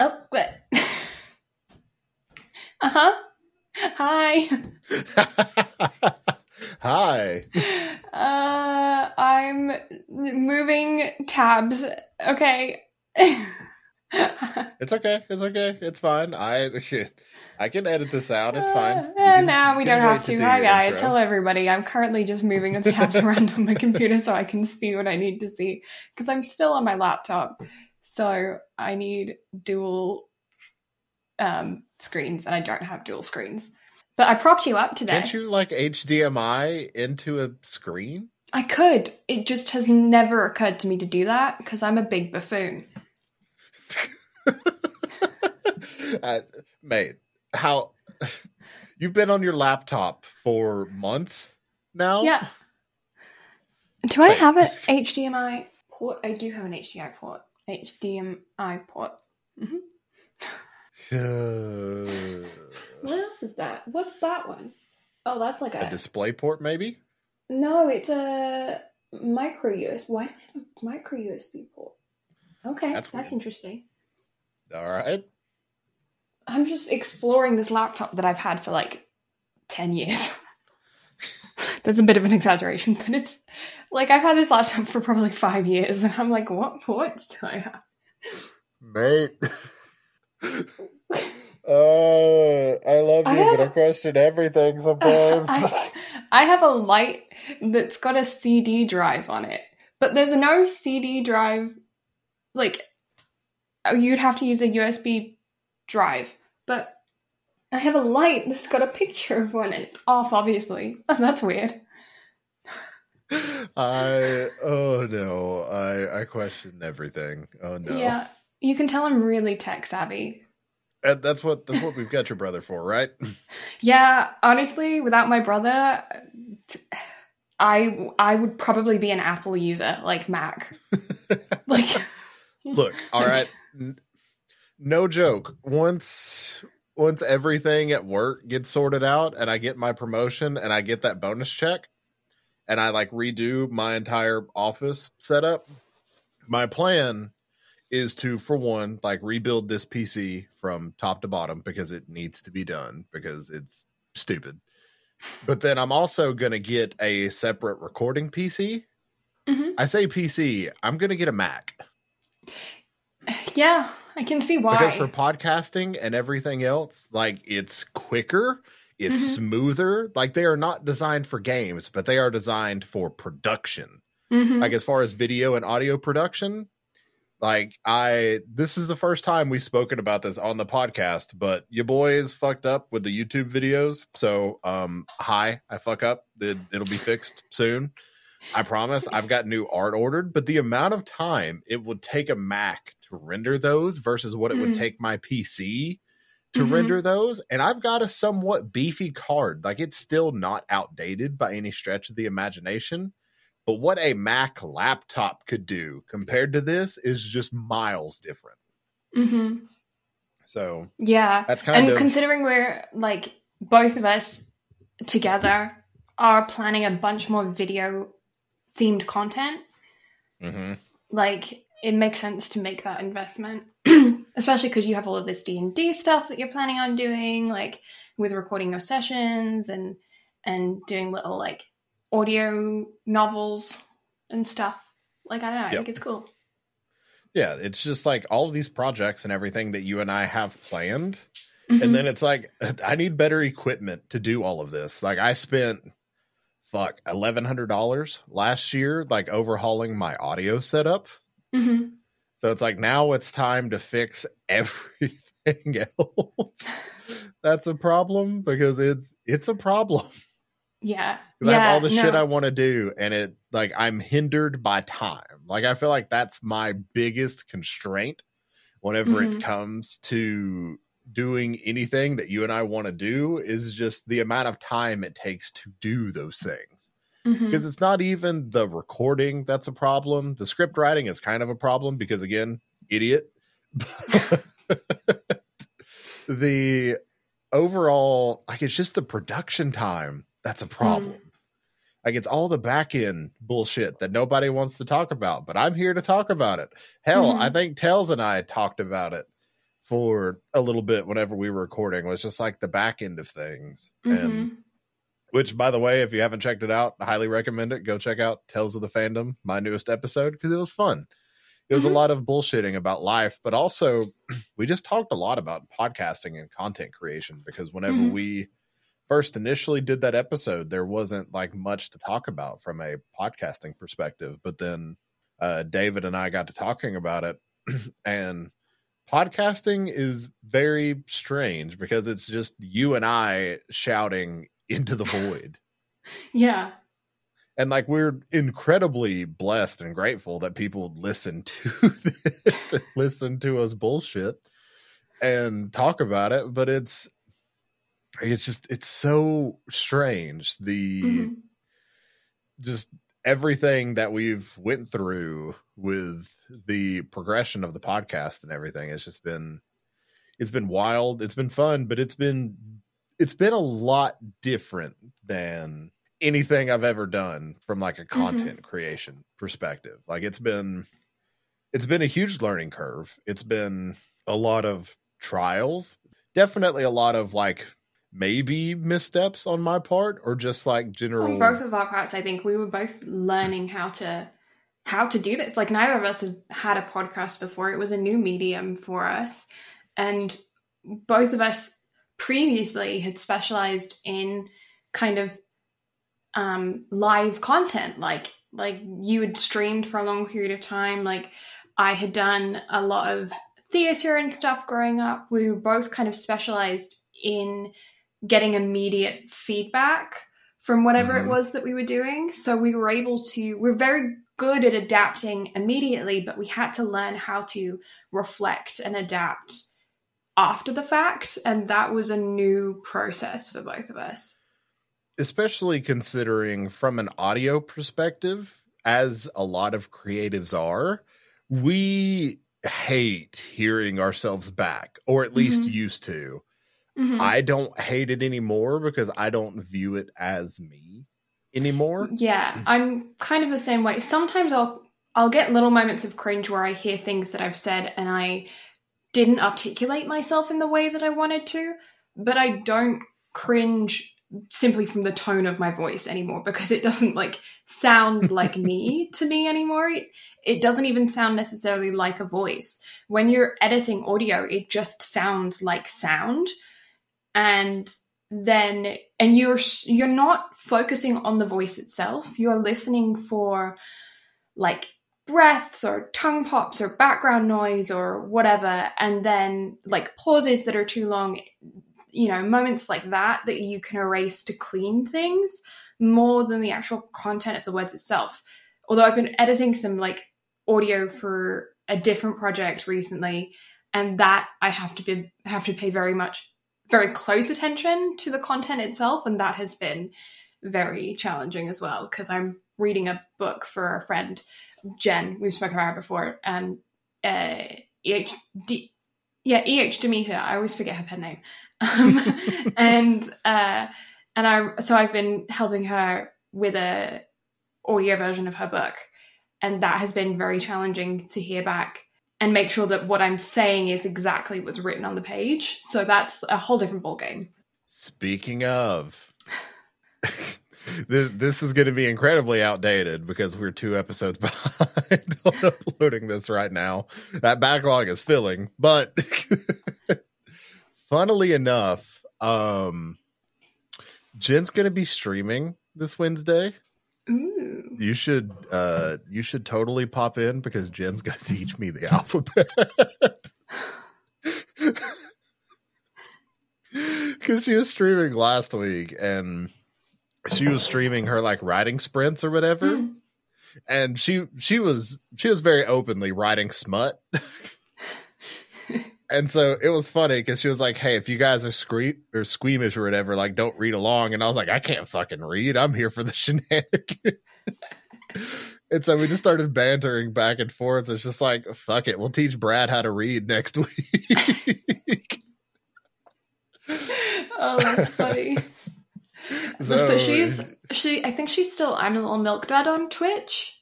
Oh, what? uh huh. Hi. Hi. Uh, I'm moving tabs. Okay. It's okay. It's okay. It's fine. I I can edit this out. It's fine. Uh, can- nah, we don't have to. do Hi, guys. intro. Hello, everybody. I'm currently just moving the tabs around on my computer so I can see what I need to see because I'm still on my laptop. So I need dual um, screens, and I don't have dual screens. But I propped you up today. Can't you like HDMI into a screen? I could. It just has never occurred to me to do that because I'm a big buffoon. uh, mate, how you've been on your laptop for months now? Yeah. Do I have an HDMI port? I do have an HDMI port. HDMI port. Uh, What else is that? What's that one? Oh, that's like a a. display port, maybe? no, it's a micro USB. Why do I have a micro USB port? Okay, That's that's, interesting. All right. I'm just exploring this laptop that I've had for like 10 years. That's a bit of an exaggeration, but it's like I've had this laptop for probably five years, and I'm like, what ports do I have? Mate. Oh, I love I you, but I question everything sometimes. I, I have a light that's got a CD drive on it, but there's no CD drive. Like, you'd have to use a USB drive, but I have a light that's got a picture of one and it's off, obviously. that's weird. I oh no, I I question everything. Oh no. Yeah, you can tell I'm really tech savvy. And that's what that's what we've got your brother for, right? Yeah, honestly, without my brother, t- I I would probably be an Apple user, like Mac. like, Look, all right. No joke. Once once everything at work gets sorted out and I get my promotion and I get that bonus check and I like redo my entire office setup, my plan is to for one like rebuild this PC from top to bottom because it needs to be done because it's stupid. But then I'm also going to get a separate recording PC. Mhm. I say PC, I'm going to get a Mac. yeah, I can see why. Because for podcasting and everything else, like it's quicker, it's Mhm. smoother. Like they are not designed for games, but they are designed for production. Mhm. Like as far as video and audio production, like I this is the first time we've spoken about this on the podcast, but your boy is fucked up with the YouTube videos. So um hi, I fuck up. It, it'll be fixed soon. I promise. I've got new art ordered, but the amount of time it would take a Mac to render those versus what it would Mm. take my PC to Mhm. render those, and I've got a somewhat beefy card. Like it's still not outdated by any stretch of the imagination. But what a Mac laptop could do compared to this is just miles different. Mhm. So Yeah, that's kind and of considering we're like both of us together are planning a bunch more video themed content, Mhm. like it makes sense to make that investment especially because you have all of this d&d stuff that you're planning on doing like with recording your sessions and and doing little like audio novels and stuff like i don't know i think it's cool yeah. It's just like all of these projects and everything that you and I have planned. Mhm. and then it's like I need better equipment to do all of this. Like I spent fuck eleven hundred dollars last year, like overhauling my audio setup. Mhm. So it's like now it's time to fix everything else. That's a problem because it's it's a problem. yeah 'Cause I yeah have all the shit. I want to do, and it like I'm hindered by time. Like I feel like that's my biggest constraint whenever it Mhm. comes to doing anything that you and I want to do is just the amount of time it takes to do those things. Mhm. Because it's not even the recording that's a problem. The script writing is kind of a problem because again, idiot. the overall like it's just the production time that's a problem. Like it's all the back end bullshit that nobody wants to talk about, but I'm here to talk about it. Hell, Mhm. I think Tails and I talked about it for a little bit whenever we were recording It was just like the back end of things. Mhm. And which by the way, if you haven't checked it out, I highly recommend it. Go check out Tales of the Fandom, my newest episode, because it was fun. It was Mhm. a lot of bullshitting about life, but also we just talked a lot about podcasting and content creation because whenever Mhm. we first initially did that episode, there wasn't like much to talk about from a podcasting perspective. But then uh, David and I got to talking about it, and podcasting is very strange because it's just you and I shouting into the void. Yeah. And like we're incredibly blessed and grateful that people listen to this and listen to us bullshit and talk about it. But it's it's just it's so strange. The Mhm. just everything that we've went through with the progression of the podcast and everything it's just been it's been wild it's been fun but it's been it's been a lot different than anything i've ever done from like a mm-hmm. content creation perspective like it's been it's been a huge learning curve it's been a lot of trials definitely a lot of like maybe missteps on my part or just like general On both of our parts, I think we were both learning how to how to do this. Like neither of us had had a podcast before. It was a new medium for us, and both of us previously had specialized in kind of um, live content. Like like you had streamed for a long period of time. Like I had done a lot of theater and stuff growing up. We were both kind of specialized in getting immediate feedback from whatever Mhm. it was that we were doing. So we were able to, we're very good at adapting immediately, but we had to learn how to reflect and adapt after the fact. And that was a new process for both of us. especially considering from an audio perspective, as a lot of creatives are, we hate hearing ourselves back, or at least Mhm. used to. Mhm. I don't hate it anymore because I don't view it as me anymore. Yeah, I'm kind of the same way. Sometimes I'll I'll get little moments of cringe where I hear things that I've said and I didn't articulate myself in the way that I wanted to, but I don't cringe simply from the tone of my voice anymore because it doesn't like sound like me to me anymore. It, it doesn't even sound necessarily like a voice. When you're editing audio, it just sounds like sound and then and you're you're not focusing on the voice itself you're listening for like breaths or tongue pops or background noise or whatever and then like pauses that are too long you know moments like that that you can erase to clean things more than the actual content of the words itself. Although i've been editing some like audio for a different project recently and that i have to be have to pay very much very close attention to the content itself and that has been very challenging as well because i'm reading a book for a friend jen we've spoken about her before and uh eh D- yeah eh demeter i always forget her pen name um, and uh and i so i've been helping her with a audio version of her book and that has been very challenging to hear back and make sure that what I'm saying is exactly what's written on the page. So that's a whole different ballgame. Speaking of, this, this is going to be incredibly outdated because we're two episodes behind on uploading this right now. That backlog is filling, but funnily enough, um, Jen's going to be streaming this Wednesday. Ooh. You should uh you should totally pop in because Jen's gonna teach me the alphabet. Cause she was streaming last week and she was streaming her like riding sprints or whatever. Mm. And she she was she was very openly riding smut. and so it was funny because she was like, Hey, if you guys are scree- or squeamish or whatever, like don't read along. And I was like, I can't fucking read. I'm here for the shenanigans. and so we just started bantering back and forth. It's just like, fuck it, we'll teach Brad how to read next week. Oh, that's funny. so, she's she. I think she's still. I'm a little milk dud on Twitch.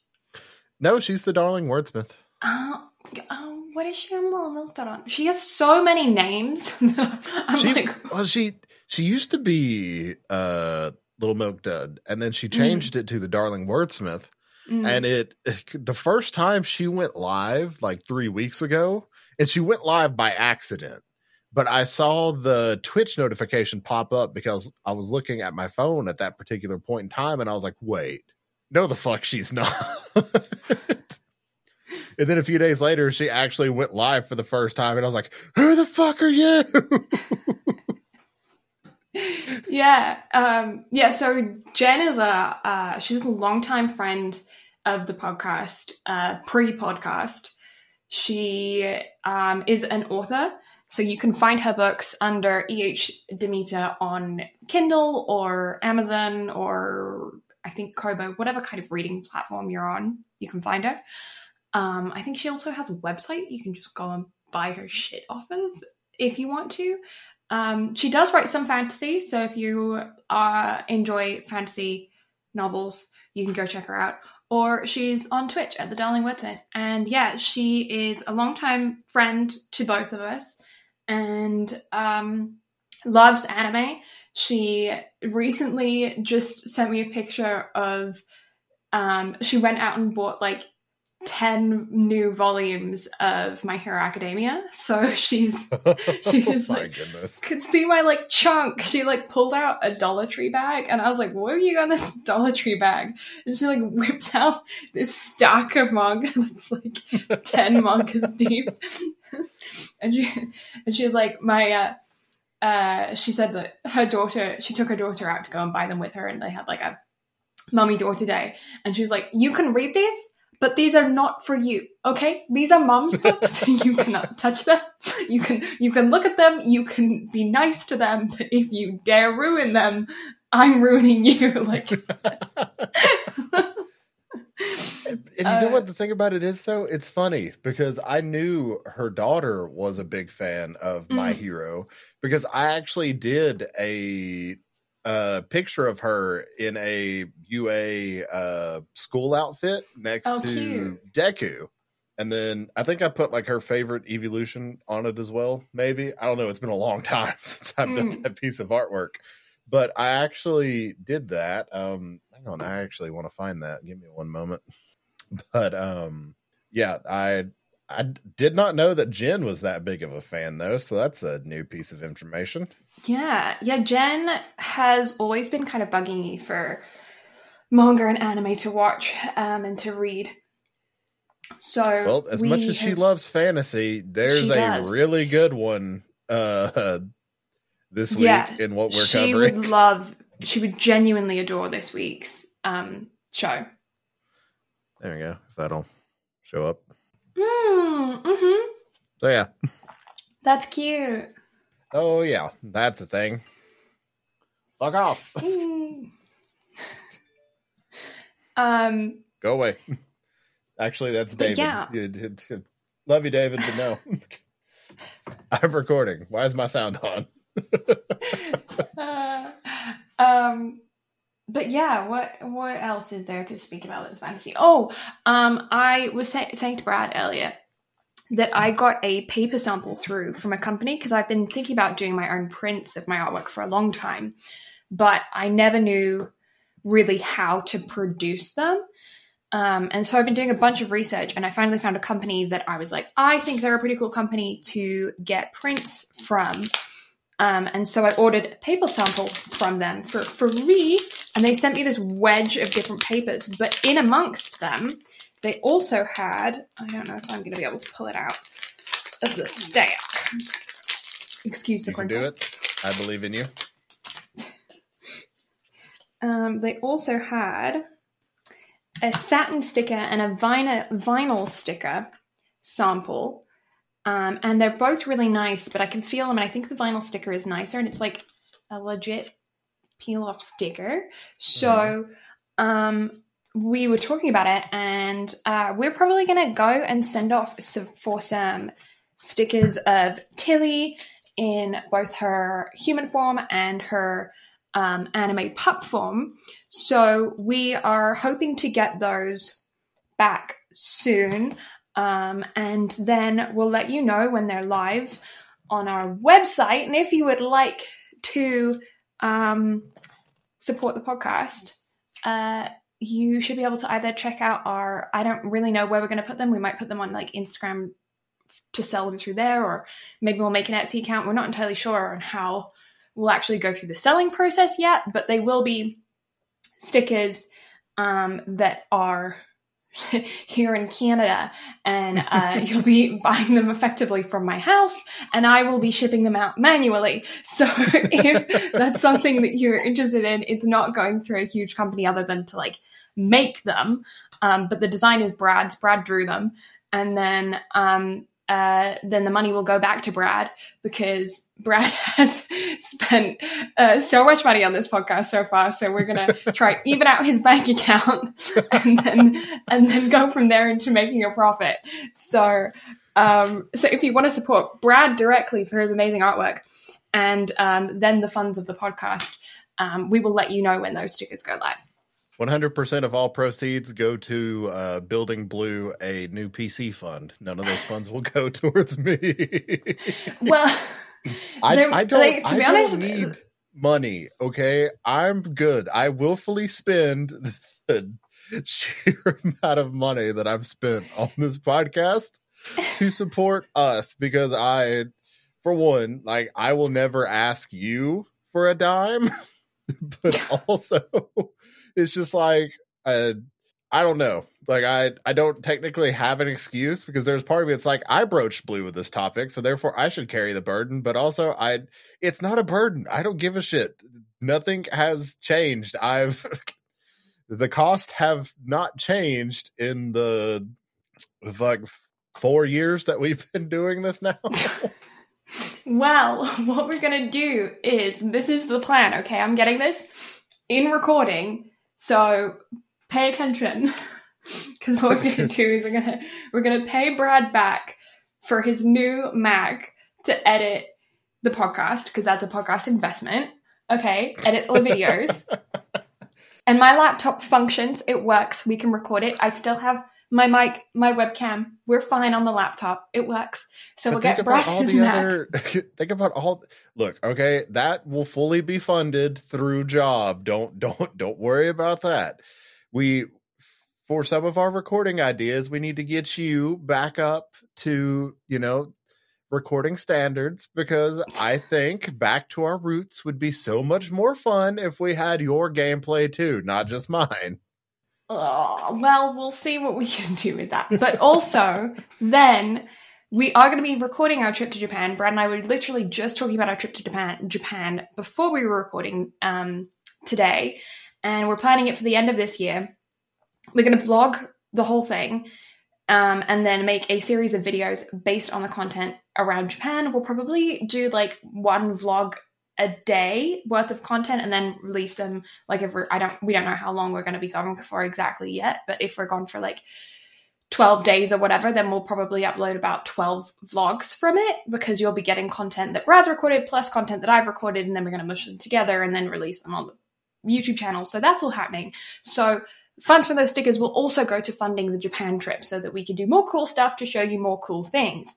no, she's the darling wordsmith. Oh, oh what is she a Little Milk Dud on? She has so many names. I'm she, like, well, she she used to be uh Little Milk Dud, and then she changed it to the Darling Wordsmith. mm, And it the first time she went live like three weeks ago, and she went live by accident. But I saw the Twitch notification pop up because I was looking at my phone at that particular point in time, and I was like, "Wait, no, the fuck, she's not." and then a few days later, she actually went live for the first time, and I was like, "Who the fuck are you?" yeah, um, yeah. So Jen is a uh, she's a longtime friend of the podcast, uh, pre-podcast. She um, is an author, so you can find her books under Eh Demeter on Kindle or Amazon or I think Kobo, whatever kind of reading platform you're on, you can find her. Um, I think she also has a website you can just go and buy her shit off of if you want to. Um, she does write some fantasy, so if you uh, enjoy fantasy novels, you can go check her out. Or she's on Twitch at the Darling Wordsmith, and yeah, she is a longtime friend to both of us, and um, loves anime. She recently just sent me a picture of. Um, she went out and bought like 10 new volumes of My Hero Academia. So she's She was oh like- goodness. could see my like chunk. She like pulled out a Dollar Tree bag, and I was like, "What have you got in this Dollar Tree bag?" And she like whips out this stack of manga that's like ten mangas deep, and she and she was like, "My." uh uh, she said that her daughter, she took her daughter out to go and buy them with her, and they had like a mummy daughter day. And she was like, "You can read these, but these are not for you. Okay, these are mom's books. you cannot touch them. You can you can look at them. You can be nice to them, but if you dare ruin them, I'm ruining you." Like, And you know Uh, what the thing about it is though? It's funny because I knew her daughter was a big fan of My Mm. Hero because I actually did a uh picture of her in a UA uh school outfit next Oh, to cute. Deku. And then I think I put like her favorite evolution on it as well. Maybe I don't know. It's been a long time since I've done Mm. that piece of artwork, but I actually did that. Um, hang on, I actually want to find that. Give me one moment. But um, yeah, I did not know that Jen was that big of a fan though, so that's a new piece of information. yeah, yeah. Jen has always been kind of bugging me for manga and anime to watch um, and to read. So, Well, as we much as she loves fantasy, there's a really good one uh this week Yeah, in what we're she covering. would love, she would genuinely adore this week's um, show. There we go. If that'll show up. Mm, hmm So yeah. That's cute. Oh yeah, that's a thing. Fuck off. Mm. um, Go away. Actually, that's David. yeah. Love you, David, but no. I'm recording. Why is my sound on? Uh, um, but yeah, what what else is there to speak about in fantasy? Oh, um, I was say- saying to Brad earlier that I got a paper sample through from a company because I've been thinking about doing my own prints of my artwork for a long time, but I never knew really how to produce them. Um, and so I've been doing a bunch of research, and I finally found a company that I was like, I think they're a pretty cool company to get prints from. Um, and so I ordered a paper sample from them for free, and they sent me this wedge of different papers. But in amongst them, they also had I don't know if I'm going to be able to pull it out of the stack. Excuse the You can do it. I believe in you. Um, they also had a satin sticker and a vinyl, vinyl sticker sample. Um, and they're both really nice, but I can feel them, and I think the vinyl sticker is nicer, and it's like a legit peel off sticker. So um, we were talking about it, and uh, we're probably going to go and send off some, for some stickers of Tilly in both her human form and her um, anime pup form. So we are hoping to get those back soon. Um, and then we'll let you know when they're live on our website. And if you would like to um, support the podcast, uh, you should be able to either check out our, I don't really know where we're going to put them. We might put them on like Instagram to sell them through there, or maybe we'll make an Etsy account. We're not entirely sure on how we'll actually go through the selling process yet, but they will be stickers um, that are here in Canada, and uh, you'll be buying them effectively from my house, and I will be shipping them out manually. So if that's something that you're interested in, it's not going through a huge company other than to like make them. Um, but the design is Brad's. Brad drew them, and then um, uh, then the money will go back to Brad because Brad has spent uh, so much money on this podcast so far. So we're gonna try even out his bank account and then and then go from there into making a profit. So um, so if you want to support Brad directly for his amazing artwork, and um, then the funds of the podcast, um, we will let you know when those stickers go live. 100% of all proceeds go to uh, building blue a new pc fund. None of those funds will go towards me. Well I, I, don't, like, to be I honest, don't need money okay? I'm good. I willfully spend the sheer amount of money that i've spent on this podcast to support us because i for one like i will never ask you for a dime but also it's just like uh, I don't know. Like I I don't technically have an excuse because there's part of me it's like I broached blue with this topic, so therefore I should carry the burden. But also I it's not a burden. I don't give a shit. Nothing has changed. I've the cost have not changed in the like four years that we've been doing this now. Well, what we're gonna do is this is the plan, okay? I'm getting this in recording so pay attention because what we're going to do is we're going to we're going to pay Brad back for his new Mac to edit the podcast because that's a podcast investment. Okay, edit the videos. and my laptop functions. It works. We can record it. I still have my mic, my webcam. We're fine on the laptop. It works. So we'll get Brad all the Mac. other. Think about all. Look, okay, that will fully be funded through job. Don't don't don't worry about that. We for some of our recording ideas, we need to get you back up to you know recording standards because I think back to our roots would be so much more fun if we had your gameplay too, not just mine. Oh, well, we'll see what we can do with that. But also, then we are going to be recording our trip to Japan. Brad and I were literally just talking about our trip to Japan, Japan before we were recording um, today, and we're planning it for the end of this year. We're going to vlog the whole thing, um, and then make a series of videos based on the content around Japan. We'll probably do like one vlog a day worth of content and then release them like we're I don't we don't know how long we're going to be gone for exactly yet, but if we're gone for like 12 days or whatever, then we'll probably upload about 12 vlogs from it because you'll be getting content that Brad's recorded plus content that I've recorded, and then we're going to mush them together and then release them on the YouTube channel. So that's all happening. So funds from those stickers will also go to funding the Japan trip so that we can do more cool stuff to show you more cool things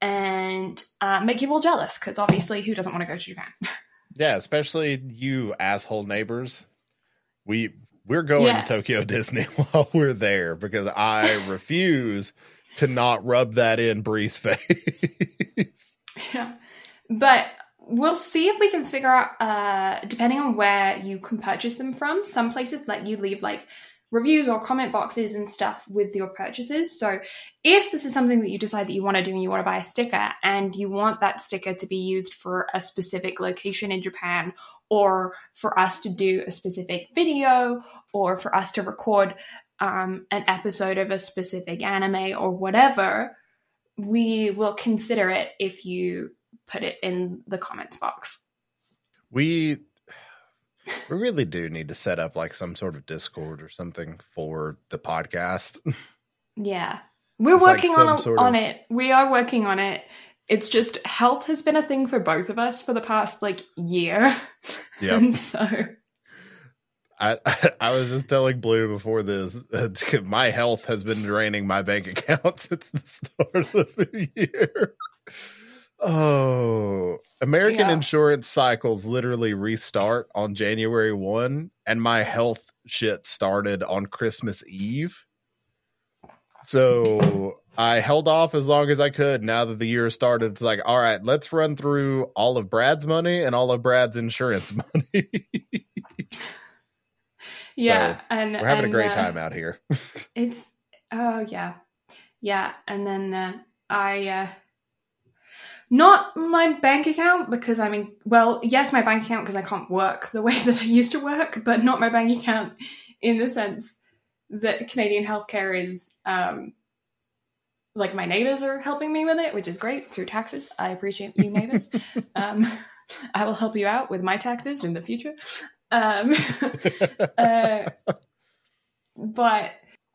and uh, make people jealous because obviously, who doesn't want to go to Japan? yeah, especially you asshole neighbors. We we're going yeah. to Tokyo Disney while we're there because I refuse to not rub that in Bree's face. yeah, but we'll see if we can figure out. Uh, depending on where you can purchase them from, some places let you leave like reviews or comment boxes and stuff with your purchases. So if this is something that you decide that you want to do and you want to buy a sticker and you want that sticker to be used for a specific location in Japan or for us to do a specific video or for us to record um, an episode of a specific anime or whatever, we will consider it if you put it in the comments box. We we really do need to set up like some sort of Discord or something for the podcast. Yeah. We're it's working like on, sort of... on it. We are working on it. It's just health has been a thing for both of us for the past like year. Yeah. and so I I was just telling Blue before this. Uh, my health has been draining my bank account since the start of the year. Oh, American Yeah. insurance cycles literally restart on January 1 and my health shit started on Christmas Eve. So, I held off as long as I could now that the year started. It's like, all right, let's run through all of Brad's money and all of Brad's insurance money. Yeah, and We're having and, a great uh, time out here. It's oh yeah, yeah, and then uh, I uh, not my bank account because I mean, well, yes, my bank account because I can't work the way that I used to work, but not my bank account in the sense that Canadian healthcare is um, like my neighbors are helping me with it, which is great through taxes. I appreciate you neighbors. um, I will help you out with my taxes in the future. Um, uh, but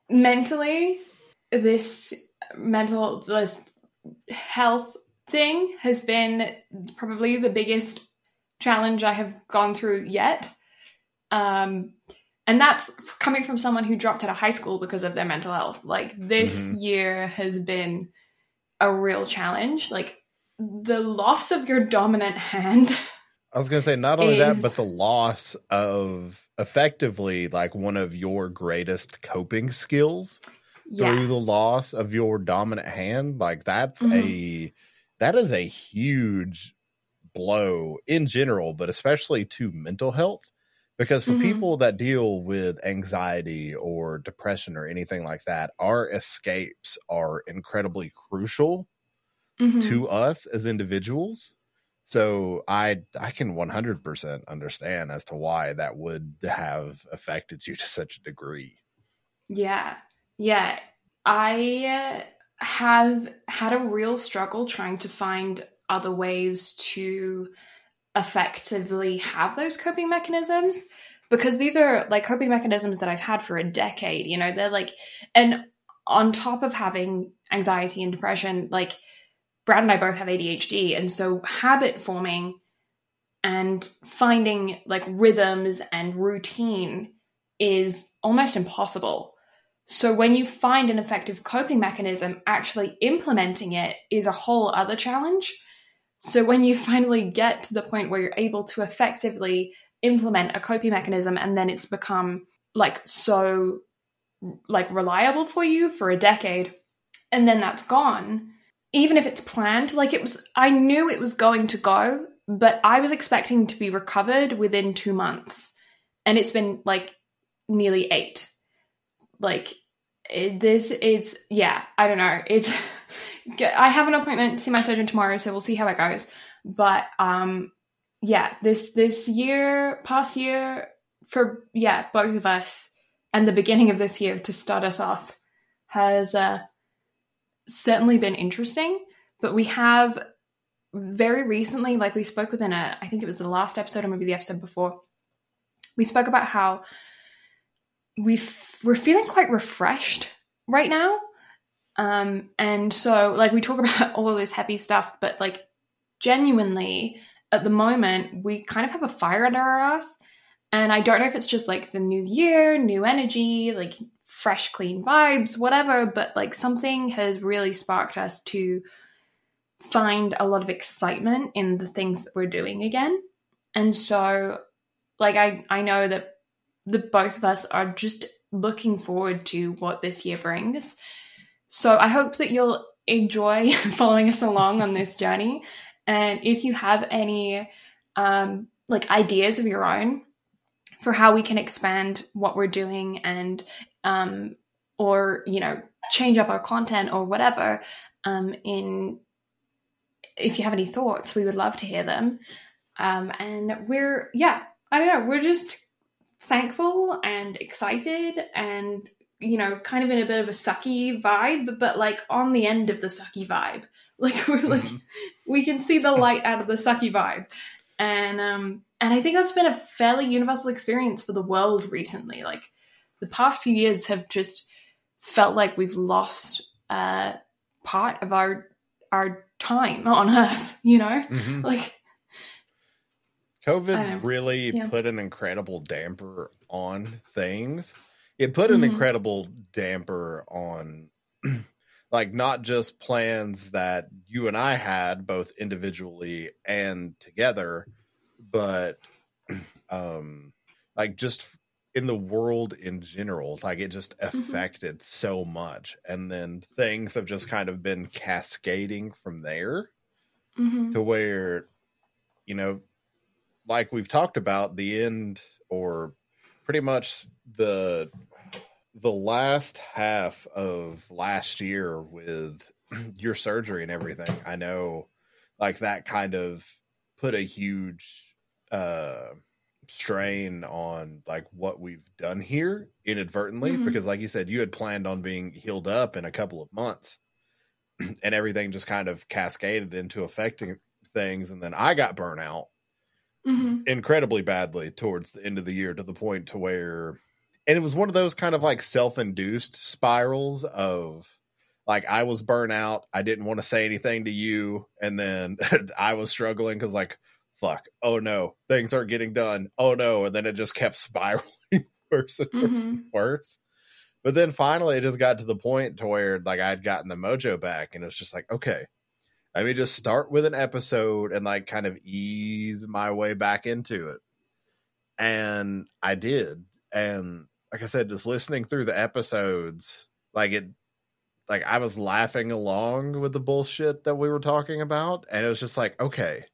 mentally, this mental this health thing has been probably the biggest challenge I have gone through yet. Um, and that's coming from someone who dropped out of high school because of their mental health. Like this Mhm. year has been a real challenge. Like the loss of your dominant hand. I was going to say, not only that, but the loss of effectively like one of your greatest coping skills through the loss of your dominant hand. Like that's Mhm. a, that is a huge blow in general, but especially to mental health. Because for Mhm. people that deal with anxiety or depression or anything like that, our escapes are incredibly crucial Mhm. to us as individuals. So I I can 100% understand as to why that would have affected you to such a degree. Yeah. Yeah. I uh, have had a real struggle trying to find other ways to effectively have those coping mechanisms because these are like coping mechanisms that I've had for a decade, you know, they're like and on top of having anxiety and depression, like Brad and I both have ADHD and so habit forming and finding like rhythms and routine is almost impossible. So when you find an effective coping mechanism, actually implementing it is a whole other challenge. So when you finally get to the point where you're able to effectively implement a coping mechanism and then it's become like so like reliable for you for a decade and then that's gone, even if it's planned, like it was I knew it was going to go, but I was expecting to be recovered within 2 months. And it's been like nearly 8 like it, this is yeah i don't know. It's i have an appointment to see my surgeon tomorrow so we'll see how it goes. But um yeah this this year past year for yeah both of us and the beginning of this year to start us off has uh certainly been interesting. But we have very recently like we spoke within a i think it was the last episode or maybe the episode before we spoke about how we we're feeling quite refreshed right now. Um and so like we talk about all this heavy stuff but like genuinely at the moment we kind of have a fire under our ass. And i don't know if it's just like the new year new energy like fresh clean vibes whatever but like something has really sparked us to find a lot of excitement in the things that we're doing again. And so like i i know that the both of us are just looking forward to what this year brings. So I hope that you'll enjoy following us along on this journey. And if you have any um, like ideas of your own for how we can expand what we're doing and um, or you know change up our content or whatever, um, in if you have any thoughts, we would love to hear them. Um, and we're yeah, I don't know, we're just thankful and excited and you know kind of in a bit of a sucky vibe but like on the end of the sucky vibe like we're like Mhm. we can see the light out of the sucky vibe and um and i think that's been a fairly universal experience for the world recently like the past few years have just felt like we've lost uh part of our our time on earth you know Mhm. like COVID really Yeah. put an incredible damper on things. It put an Mhm. incredible damper on like not just plans that you and I had both individually and together, but um like just in the world in general, like it just affected so much. And then things have just kind of been cascading from there hmm to where you know like we've talked about the end or pretty much the the last half of last year with your surgery and everything i know like that kind of put a huge uh strain on like what we've done here inadvertently Mhm. because like you said you had planned on being healed up in a couple of months and everything just kind of cascaded into affecting things and then i got burnt out hmm incredibly badly towards the end of the year to the point to where and it was one of those kind of like self-induced spirals of like i was burnt out i didn't want to say anything to you and then i was struggling because like fuck oh no things aren't getting done oh no and then it just kept spiraling worse and worse and worse. But then finally it just got to the point to where like i'd gotten the mojo back and it was just like okay let me just start with an episode and like kind of ease my way back into it. And I did. And like I said, just listening through the episodes, like it, like I was laughing along with the bullshit that we were talking about. And it was just like, okay,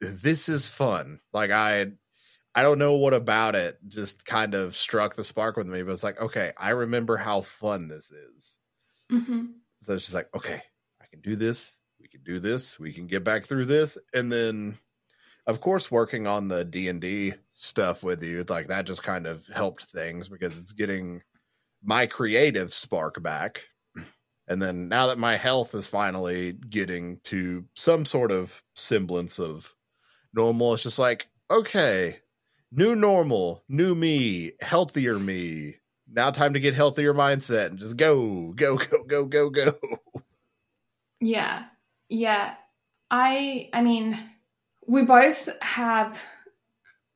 this is fun. Like I, I don't know what about it just kind of struck the spark with me, but it's like, okay, I remember how fun this is. hmm So it's just like, okay, I can do this. Do this. We can get back through this. And then, of course, working on the D and D stuff with you, like that just kind of helped things because it's getting my creative spark back. And then now that my health is finally getting to some sort of semblance of normal, it's just like, okay, new normal, new me, healthier me. Now time to get healthier mindset and just go, go, go, go, go, go. Yeah. Yeah. I I mean, we both have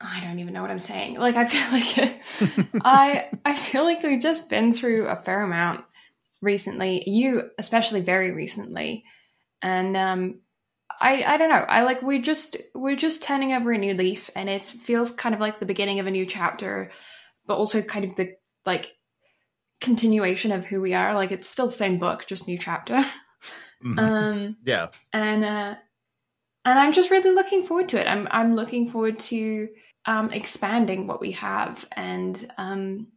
I don't even know what I'm saying. Like I feel like I I feel like we've just been through a fair amount recently. You especially very recently. And um I I don't know. I like we just we're just turning over a new leaf and it feels kind of like the beginning of a new chapter, but also kind of the like continuation of who we are. Like it's still the same book, just new chapter. Mhm. Um yeah. and uh and I'm just really looking forward to it. I'm I'm looking forward to um expanding what we have and um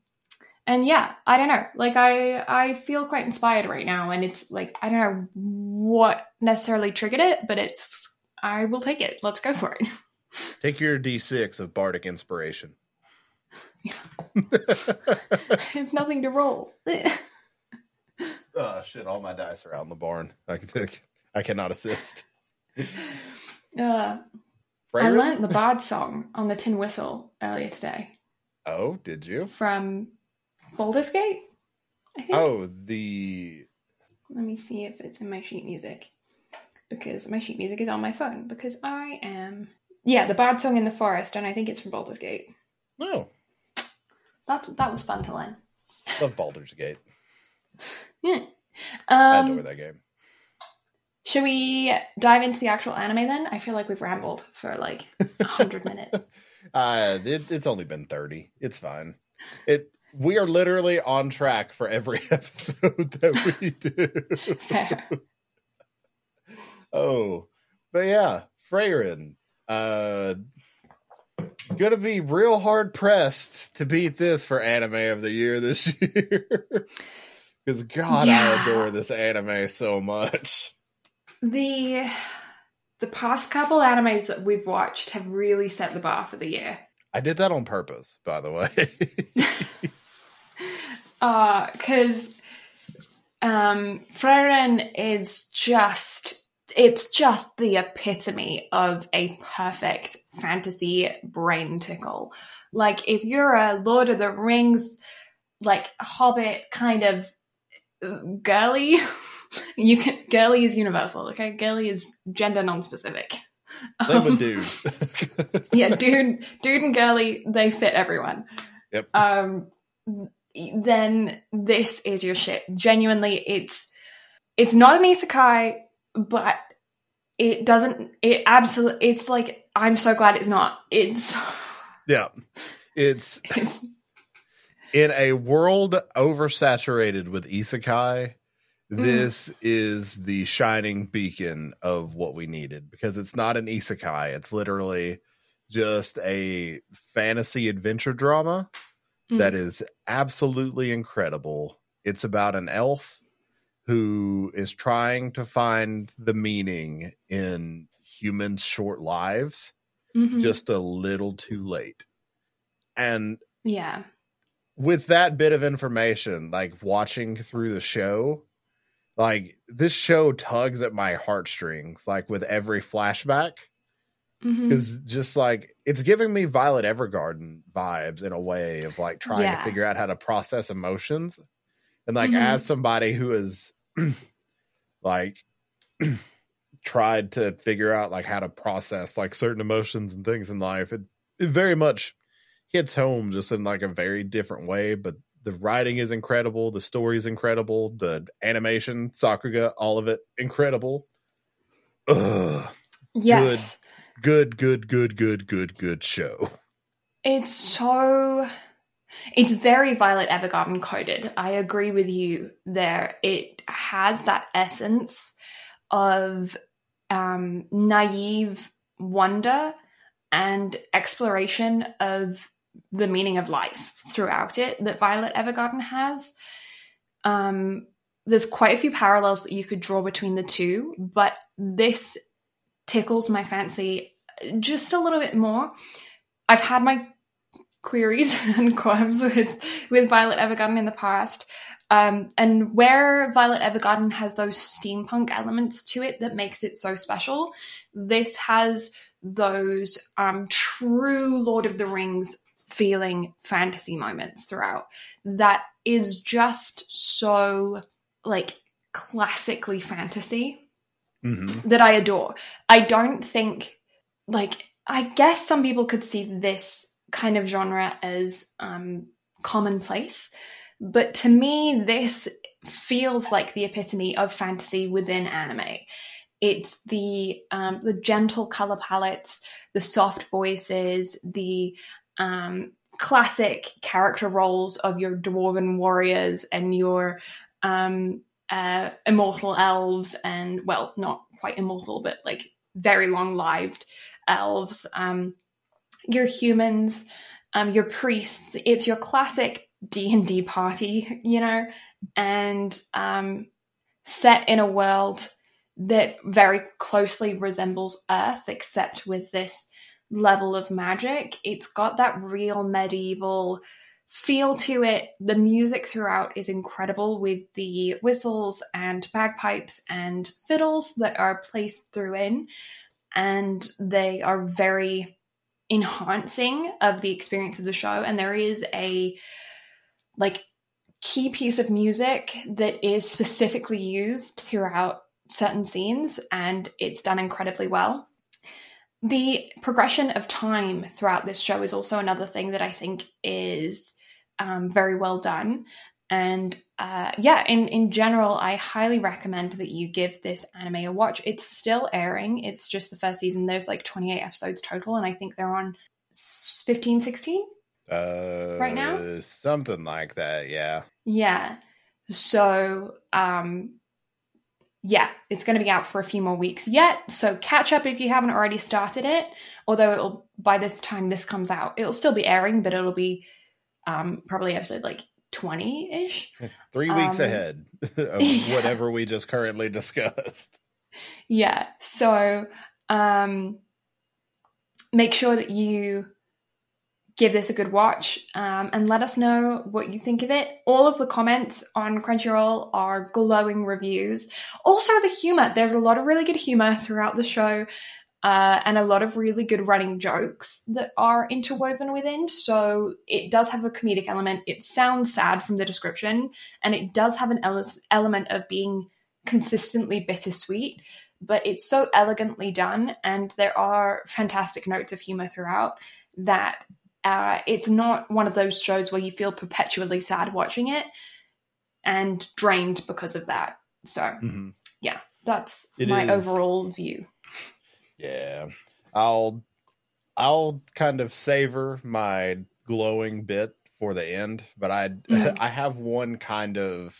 and yeah, I don't know. Like I I feel quite inspired right now and it's like I don't know what necessarily triggered it, but it's I will take it. Let's go for it. Take your D6 of bardic inspiration. I have nothing to roll. oh shit! All my dice are out in the barn. I can take. I cannot assist. uh, I learned the bard song on the tin whistle earlier today Oh, did you? from Baldur's Gate. I think. Oh, the Let me see if it's in my sheet music. Because my sheet music is on my phone. Because I am. Yeah, the bard song in the forest, and I think it's from Baldur's Gate. no. That, that was fun to learn. Love Baldur's Gate. Yeah. I enjoy Um, that game. should we dive into the actual anime then? I feel like we've rambled for like a hundred minutes. Uh, it, it's only been thirty. It's fine. It. We are literally on track for every episode that we do. Fair. Oh, but yeah, Frieren. Uh, gonna be real hard pressed to beat this for anime of the year this year. Because God, Yeah. I adore this anime so much. The the past couple animes that we've watched have really set the bar for the year. I did that on purpose, by the way. Uh, because um, Frieren is just it's just the epitome of a perfect fantasy brain tickle. Like if you're a Lord of the Rings, like Hobbit kind of uh, girly, you can girly is universal. Okay, girly is gender non-specific. Same Um, dude. yeah, dude, dude and girly, they fit everyone. Yep. Um, then this is your shit. Genuinely, it's it's not an isekai, but it doesn't. It absolutely. It's like I'm so glad it's not. It's yeah. It's it's in a world oversaturated with isekai. Mm. This is the shining beacon of what we needed because it's not an isekai. It's literally just a fantasy adventure drama Mm. that is absolutely incredible. It's about an elf who is trying to find the meaning in humans' short lives Mhm. just a little too late. And yeah. With that bit of information, like watching through the show, like this show tugs at my heartstrings, like with every flashback. Mhm. Just like it's giving me Violet Evergarden vibes in a way of like trying Yeah. to figure out how to process emotions. And like Mhm. as somebody who has like tried to figure out like how to process like certain emotions and things in life, it, it very much hits home just in like a very different way. But the writing is incredible, the story is incredible, the animation, Sakuga, all of it incredible. Ugh. yes. Good, good, good, good, good, good good show. It's so. It's very Violet Evergarden coded. I agree with you there. It has that essence of um, naive wonder and exploration of the meaning of life throughout it that Violet Evergarden has. Um, there's quite a few parallels that you could draw between the two, but this tickles my fancy just a little bit more. I've had my queries and qualms with with Violet Evergarden in the past. Um, and where Violet Evergarden has those steampunk elements to it that makes it so special, this has those um, true Lord of the Rings feeling fantasy moments throughout. That is just so like classically fantasy Mm-hmm. that I adore. I don't think, like, I guess some people could see this kind of genre as um, commonplace, but to me, this feels like the epitome of fantasy within anime. It's the um, the gentle color palettes, the soft voices, the um, classic character roles of your dwarven warriors and your um, uh, immortal elves and well not quite immortal but like very long lived elves. Um your humans um your priests it's your classic d&d party you know? And um set in a world that very closely resembles earth except with this level of magic it's got that real medieval feel to it. The music throughout is incredible with the whistles and bagpipes and fiddles that are placed through in, and they are very enhancing of the experience of the show. And there is a like key piece of music that is specifically used throughout certain scenes, and it's done incredibly well. The progression of time throughout this show is also another thing that I think is um, very well done. And uh, yeah, in, in general, I highly recommend that you give this anime a watch. It's still airing, it's just the first season. There's like 28 episodes total, and I think they're on 15, 16. Uh, Right now? something like that. Yeah. Yeah. So, um, yeah, it's going to be out for a few more weeks yet. So catch up if you haven't already started it. Although it'll by this time this comes out, it'll still be airing, but it'll be um, probably episode like 20 ish. Three weeks Um, ahead of yeah. whatever we just currently discussed. Yeah. So um, make sure that you give this a good watch um, and let us know what you think of it. All of the comments on Crunchyroll are glowing reviews. Also, the humor. There's a lot of really good humor throughout the show. Uh, and a lot of really good running jokes that are interwoven within. So it does have a comedic element. It sounds sad from the description, and it does have an ele- element of being consistently bittersweet but it's so elegantly done, and there are fantastic notes of humor throughout that uh, it's not one of those shows where you feel perpetually sad watching it and drained because of that. So, Mm-hmm. yeah, that's It my is- overall view. Yeah. I'll I'll kind of savor my glowing bit for the end, but I Mhm. I have one kind of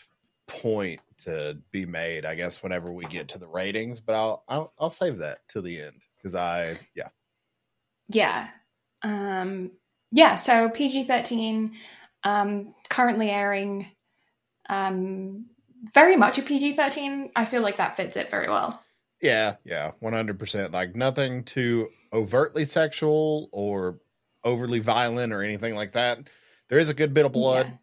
point to be made, I guess, whenever we get to the ratings, but I'll I'll, I'll save that to the end because I yeah Yeah. Um, yeah, so PG 13, um, currently airing, um, very much a PG 13. I feel like that fits it very well. yeah yeah one hundred percent like nothing too overtly sexual or overly violent or anything like that. There is a good bit of blood, Yeah.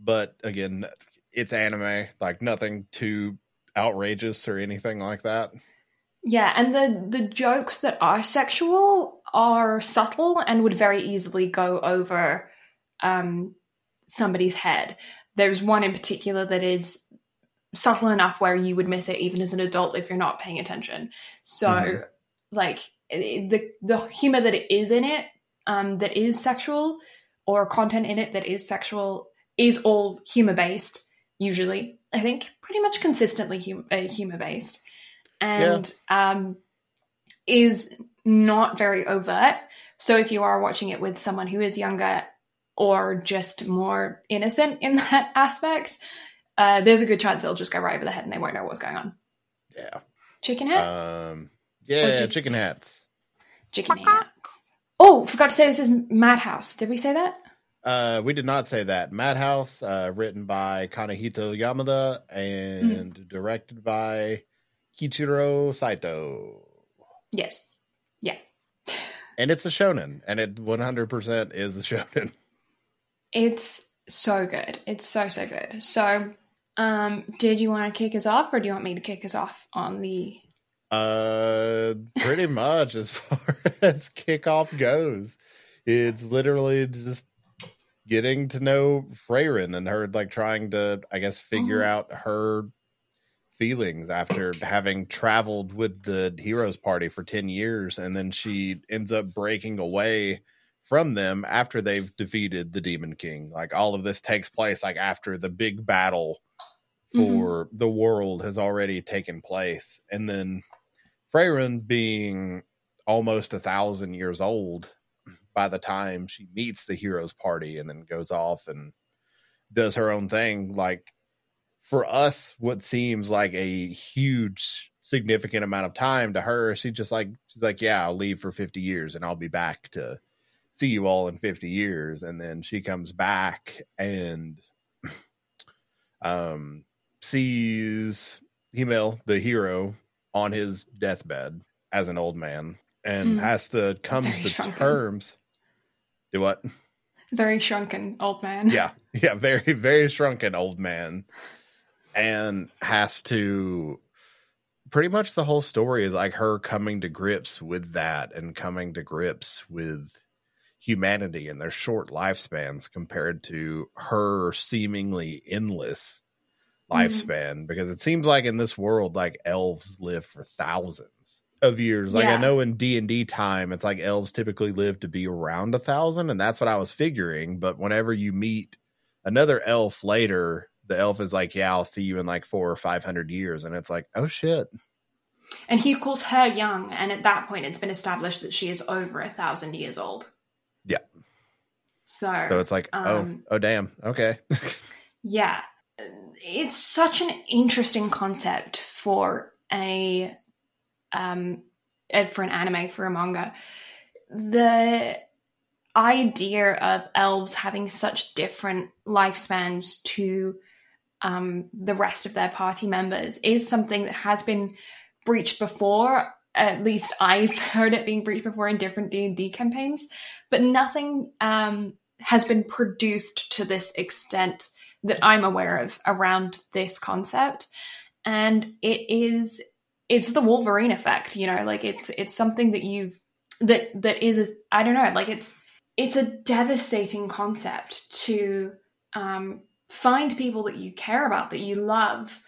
but again, it's anime, like nothing too outrageous or anything like that. Yeah, and the the jokes that are sexual are subtle and would very easily go over um, somebody's head. There's one in particular that is subtle enough where you would miss it even as an adult if you're not paying attention. So, Mhm. like the the humor that it is in it, um, that is sexual, or content in it that is sexual, is all humor based. Usually, I think pretty much consistently hum- uh, humor based and um, is not very overt. So if you are watching it with someone who is younger or just more innocent in that aspect, uh, there's a good chance they'll just go right over the head and they won't know what's going on. Yeah. Chicken hats? Um yeah, did- chicken hats. Chicken hats. Oh, forgot to say this is Madhouse. Did we say that? Uh we did not say that. Madhouse, uh written by Kanehito Yamada and Hmm. directed by Keiichiro Saito. Yes. And it's a shonen, and it 100% is a shonen. It's so good. It's so, so good. So, um, did you want to kick us off or do you want me to kick us off on the Uh, pretty much as far as kickoff goes, it's literally just getting to know Frieren and her like trying to, I guess, figure Mhm. out her feelings after having traveled with the heroes party for 10 years and then she ends up breaking away from them after they've defeated the demon king. Like all of this takes place like after the big battle mm-hmm. for the world has already taken place. And then Frieren being almost a thousand years old by the time she meets the heroes party and then goes off and does her own thing like for us what seems like a huge significant amount of time to her she just like she's like yeah i'll leave for 50 years and i'll be back to see you all in 50 years and then she comes back and um sees Himmel, the hero, on his deathbed as an old man and Mm. has to comes Very to shrunken. terms do what very shrunken old man? yeah yeah very very shrunken old man and has to pretty much the whole story is like her coming to grips with that and coming to grips with humanity and their short lifespans compared to her seemingly endless mm-hmm. lifespan. Because it seems like in this world like elves live for thousands of years. Like i know in d&d time it's like elves typically live to be around a thousand and that's what i was figuring. But whenever you meet another elf later the elf is like yeah i'll see you in like four or five hundred years and it's like oh shit And he calls her young, and at that point, it's been established that she is over a thousand years old. Yeah. So, so it's like Um, oh oh damn okay yeah, it's such an interesting concept for a um for an anime for a manga. The idea of elves having such different lifespans to um, the rest of their party members is something that has been breached before. At least I've heard it being breached before in different D and D campaigns, but nothing um, has been produced to this extent that I'm aware of around this concept. And it is it's the Wolverine effect, you know, like it's it's something that you've that that is I don't know, like it's it's a devastating concept to um, find people that you care about, that you love,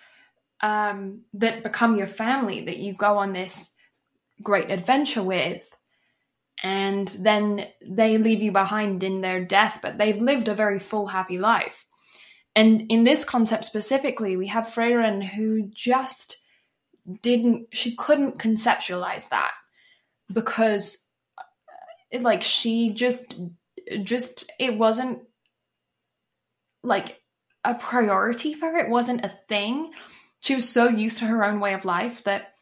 um, that become your family that you go on this great adventure with and then they leave you behind in their death but they've lived a very full happy life. And in this concept specifically we have Frieren who just didn't she couldn't conceptualize that because like she just just it wasn't like a priority for her. It wasn't a thing. She was so used to her own way of life that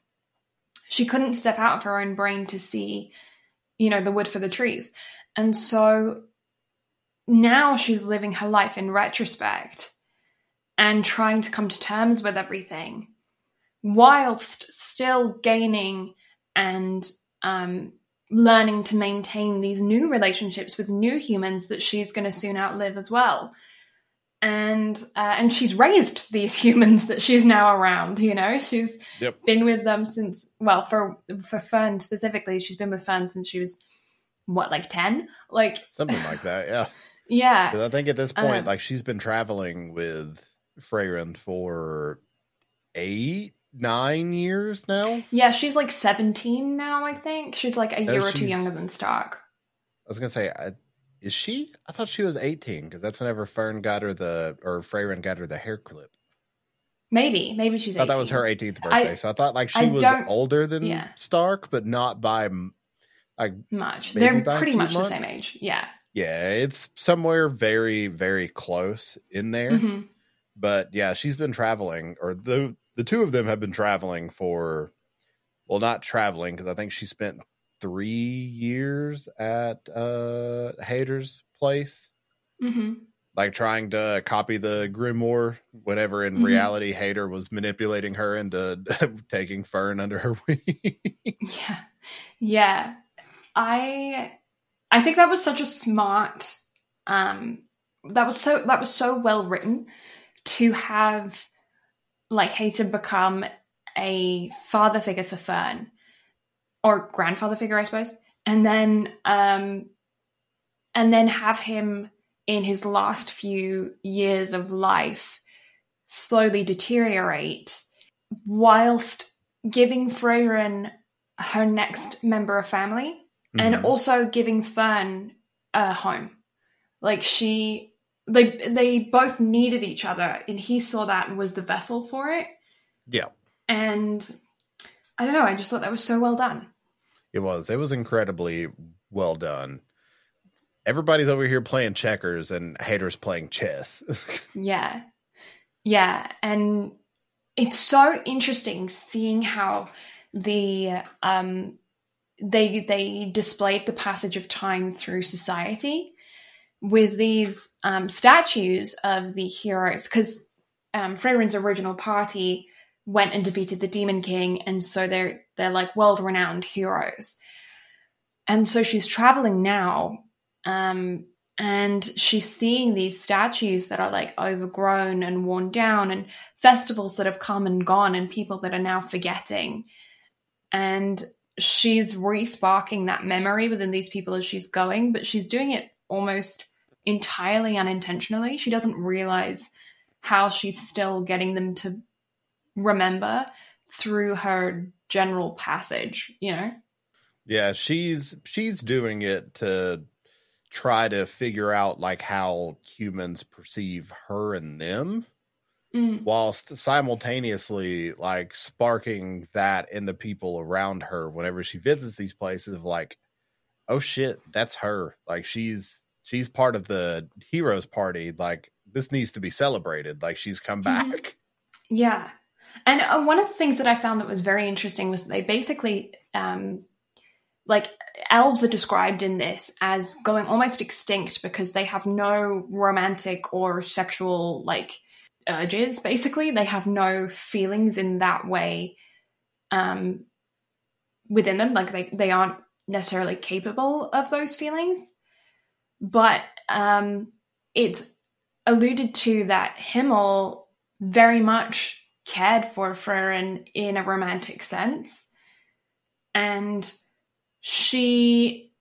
she couldn't step out of her own brain to see, you know, the wood for the trees. And so now she's living her life in retrospect and trying to come to terms with everything whilst still gaining and um, learning to maintain these new relationships with new humans that she's going to soon outlive as well and uh, and she's raised these humans that she's now around. You know, she's Yep. been with them since well for for Fern specifically, she's been with Fern since she was what like ten, like Something like that, yeah. yeah, 'Cause I think at this point, Uh, like she's been traveling with Frieren for eight, nine years now. Yeah. She's like seventeen now. I think she's like a No, year or two younger than Stark. I was gonna say, I, is she? I thought she was eighteen because that's whenever Fern got her the or Frieren got her the hair clip. Maybe maybe she's. I thought that was her 18th I- birthday. so I thought like she I was older than yeah. Stark, but not by like much. maybe They're pretty much the same age. Yeah. yeah, it's somewhere very very close in there. hmm But yeah, she's been traveling, or the the two of them have been traveling for, well, not traveling because I think she spent three years at uh Hader's place, hmm like trying to copy the grimoire. Whenever in Mhm. reality, Hader was manipulating her into taking Fern under her wing. Yeah. Yeah. I I think that was such a smart um that was so that was so well written to have like Hater become a father figure for Fern or grandfather figure I suppose and then um and then have him in his last few years of life slowly deteriorate whilst giving Frieren her next member of family and Mhm. also giving Fern a home. Like she they they both needed each other and he saw that and was the vessel for it. yeah, And I don't know, I just thought that was so well done. It was. It was incredibly well done. Everybody's over here playing checkers, and haters playing chess. Yeah. Yeah. And it's so interesting seeing how the um they they displayed the passage of time through society with these um, statues of the heroes because um, Frieren's original party went and defeated the Demon King, and so they're they're like world renowned heroes. And so she's traveling now, um, and she's seeing these statues that are like overgrown and worn down, and festivals that have come and gone, and people that are now forgetting. And she's re-sparking that memory within these people as she's going, but she's doing it almost entirely unintentionally. She doesn't realize how she's still getting them to remember through her general passage, you know? Yeah, she's she's doing it to try to figure out like how humans perceive her and them Mm. whilst simultaneously like sparking that in the people around her whenever she visits these places of like oh shit that's her like she's she's part of the heroes party like this needs to be celebrated like she's come Mhm. back Yeah. And uh, one of the things that I found that was very interesting was they basically, um, like, elves are described in this as going almost extinct because they have no romantic or sexual, like, urges, basically. They have no feelings in that way um, within them. Like, they, they aren't necessarily capable of those feelings. But um, it's alluded to that Himmel very much cared for Frieren in a romantic sense. And she,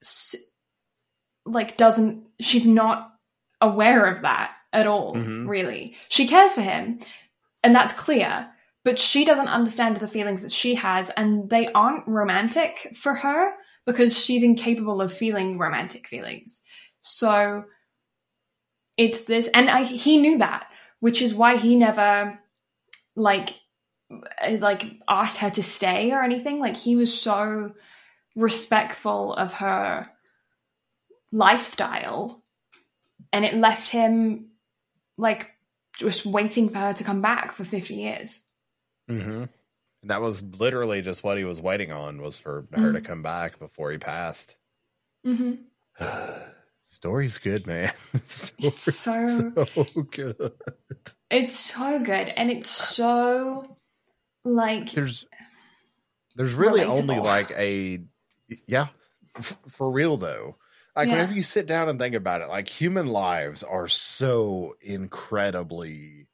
like, doesn't, she's not aware of that at all, Mhm. really. She cares for him, and that's clear, but she doesn't understand the feelings that she has, and they aren't romantic for her because she's incapable of feeling romantic feelings. So it's this, and I, he knew that, which is why he never like like asked her to stay or anything. Like he was so respectful of her lifestyle, and it left him like just waiting for her to come back for 50 years. Mm-hmm. That was literally just what he was waiting on was for her to come back before he passed. Mm-hmm. Story's good, man. It's so- so good. It's so good, and it's so like There's there's really only like a yeah, f- for real though. Like Yeah. whenever you sit down and think about it, like human lives are so incredibly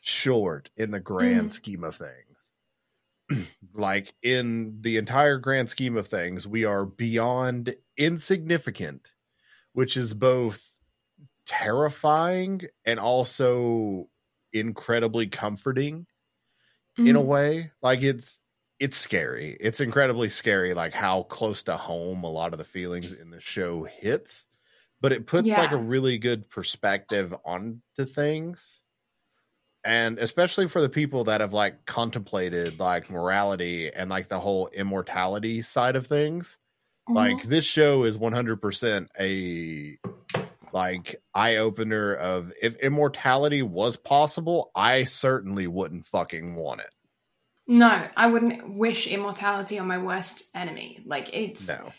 short in the grand Mhm. scheme of things. like in the entire grand scheme of things, we are beyond insignificant, which is both terrifying and also incredibly comforting in a Mhm. way. Like it's it's scary. It's incredibly scary like how close to home a lot of the feelings in the show hits. But it puts like a really good perspective onto things. And especially for the people that have like contemplated like morality and like the whole immortality side of things. Like Mhm. this show is 100% a like eye opener of if immortality was possible, I certainly wouldn't fucking want it. no, I wouldn't wish immortality on my worst enemy. Like it's No.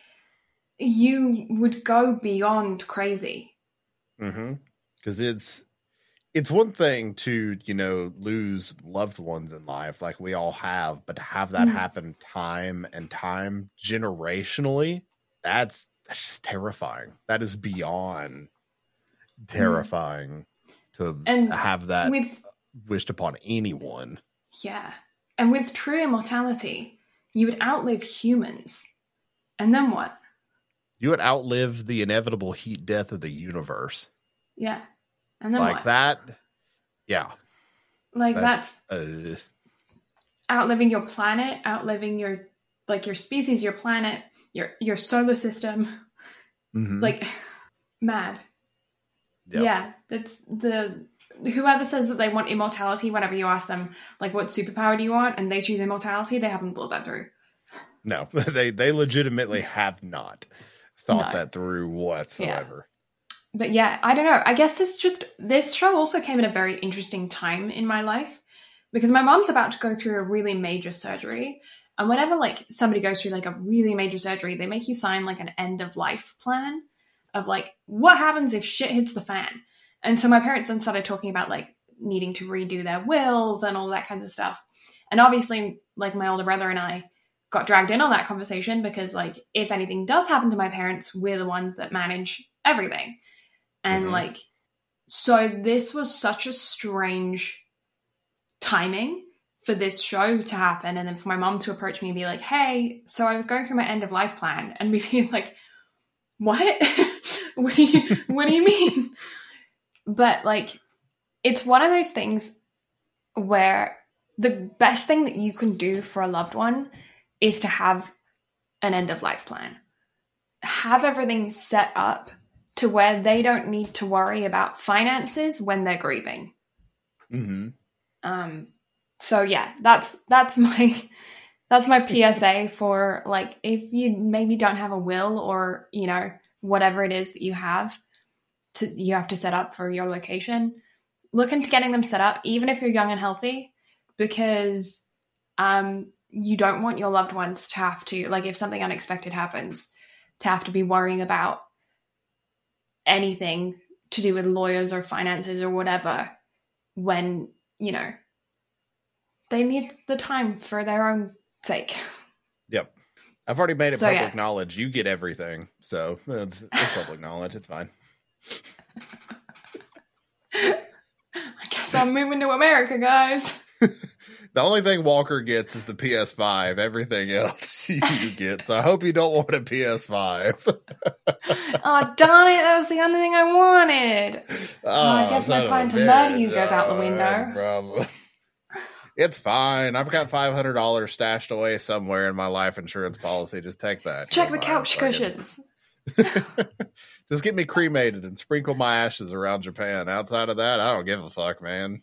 you would go beyond crazy. Mm-hmm. Because it's it's one thing to you know lose loved ones in life like we all have, but to have that Mhm. happen time and time generationally, that's that's just terrifying. That is beyond terrifying to And have that With wished upon anyone. yeah, and with true immortality, you would outlive humans, and then what? You would outlive the inevitable heat death of the universe. Yeah, and then like what? that. Yeah. Like that- that's Uh, outliving your planet, outliving your like your species, your planet, your your solar system. mhm. Like mad. Yep. Yeah, that's the whoever says that they want immortality. Whenever you ask them, like, what superpower do you want, and they choose immortality, they haven't thought that through. No, they they legitimately have not thought No. that through whatsoever. But yeah, I don't know. I guess this just this show also came at a very interesting time in my life because my mom's about to go through a really major surgery. And whenever like somebody goes through like a really major surgery, they make you sign like an end of life plan of like what happens if shit hits the fan. And so my parents then started talking about like needing to redo their wills and all that kinds of stuff. And obviously, like my older brother and I got dragged in on that conversation because like if anything does happen to my parents, we're the ones that manage everything. And Mhm. like so this was such a strange timing for this show to happen and then for my mom to approach me and be like, "Hey, so I was going through my end of life plan." And me being like, "What? what do you what do you mean?" But like it's one of those things where the best thing that you can do for a loved one is to have an end of life plan. Have everything set up to where they don't need to worry about finances when they're grieving. hmm Um so yeah, that's that's my that's my PSA for like if you maybe don't have a will or, you know, whatever it is that you have to you have to set up for your location, look into getting them set up even if you're young and healthy because um you don't want your loved ones to have to like if something unexpected happens to have to be worrying about anything to do with lawyers or finances or whatever when you know they need the time for their own sake Yep. I've already made it So, public yeah. knowledge. You get everything, so it's, it's public knowledge. It's fine. i guess i'm moving to america guys The only thing Walker gets is the PS5. Everything else you get. So I hope you don't want a PS5. oh darn it that was the only thing i wanted oh, I guess my plan to murder you goes out the Oh, window. problem. It's fine. I've got five hundred dollars stashed away somewhere in my life insurance policy. Just take that. Check the couch cushions. Just get me cremated and sprinkle my ashes around Japan. Outside of that, I don't give a fuck, man.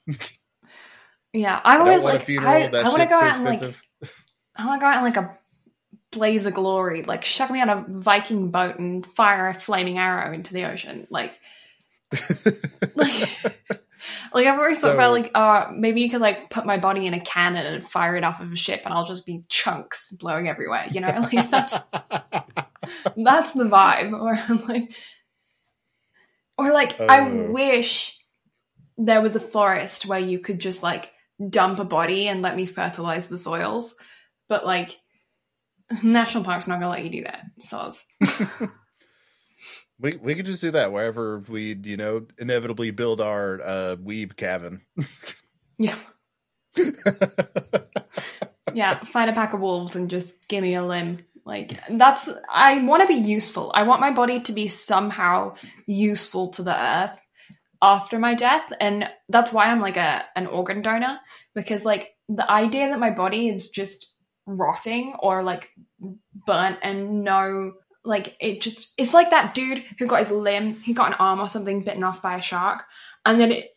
Yeah, I I always like. a funeral. I, that I want to shit's go too out and like. I want to go out in like a blaze of glory, like shuck me on a Viking boat and fire a flaming arrow into the ocean, like. like like I've always thought So- about like uh maybe you could like put my body in a cannon and fire it off of a ship and I'll just be chunks blowing everywhere, you know? Like that's that's the vibe. Or like or like I Uh. wish there was a forest where you could just like dump a body and let me fertilize the soils. But like National Park's not gonna let you do that. So we we could just do that wherever we, you know, inevitably build our uh weeb cabin. yeah. Yeah, find a pack of wolves and just give me a limb. Like that's I want to be useful. I want my body to be somehow useful to the earth after my death and that's why I'm like a an organ donor because like the idea that my body is just rotting or like burnt and no like it just it's like that dude who got his limb, he got an arm or something bitten off by a shark and then it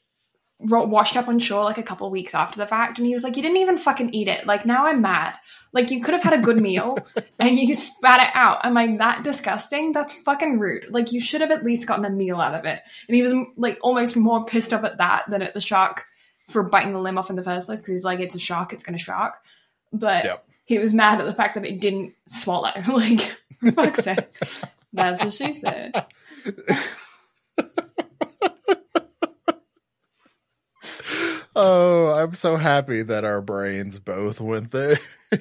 washed up on shore like a couple weeks after the fact and he was like you didn't even fucking eat it. Like now i'm mad. Like you could have had a good meal and you spat it out. Am i that disgusting? That's fucking rude. Like you should have at least gotten a meal out of it. And he was like almost more pissed off at that than at the shark for biting the limb off in the first place because he's like it's a shark. It's gonna shark. But Yep. he was mad at the fact that it didn't swallow. Like for fuck's sake. That's what she said oh, I'm so happy that our brains both went there.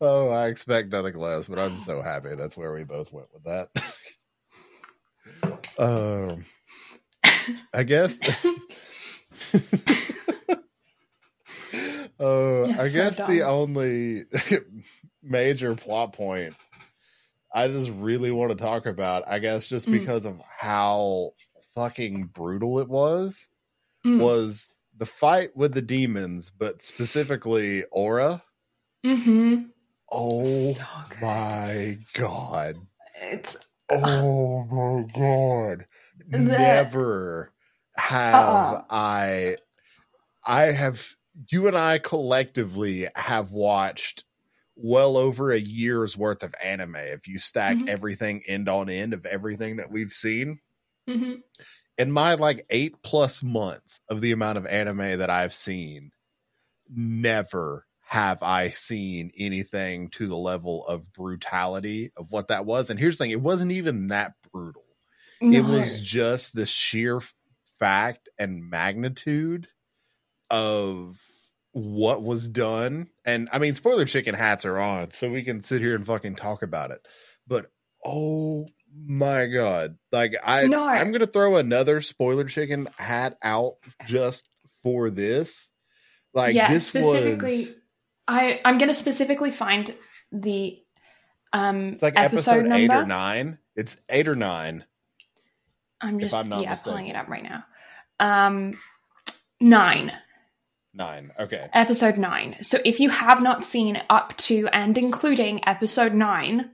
oh, I expect nothing less, but I'm so happy that's where we both went with that. um, I guess. Oh, I so guess the only major plot point I just really want to talk about, I guess, just Mm. because of how fucking brutal it was, Mm. was the fight with the demons, but specifically Aura. mm-hmm Oh so my god. it's Oh my god. The- Never have Uh-uh. I I have you and I collectively have watched well over a year's worth of anime if you stack Mhm. everything end on end of everything that we've seen. mhm. In my like 8 plus months of the amount of anime that I've seen, never have I seen anything to the level of brutality of what that was. And here's the thing, it wasn't even that brutal. It was just the sheer fact and magnitude of what was done. And i mean spoiler chicken hats are on so we can sit here and fucking talk about it. But oh my god like i No. i'm gonna throw another spoiler chicken hat out just for this like yeah, this specifically. was I I'm gonna specifically find the um it's like episode, episode, eight number. or nine it's eight or nine I'm just I'm not yeah pulling it up right now. Um, nine nine okay episode nine. So if you have not seen up to and including episode nine,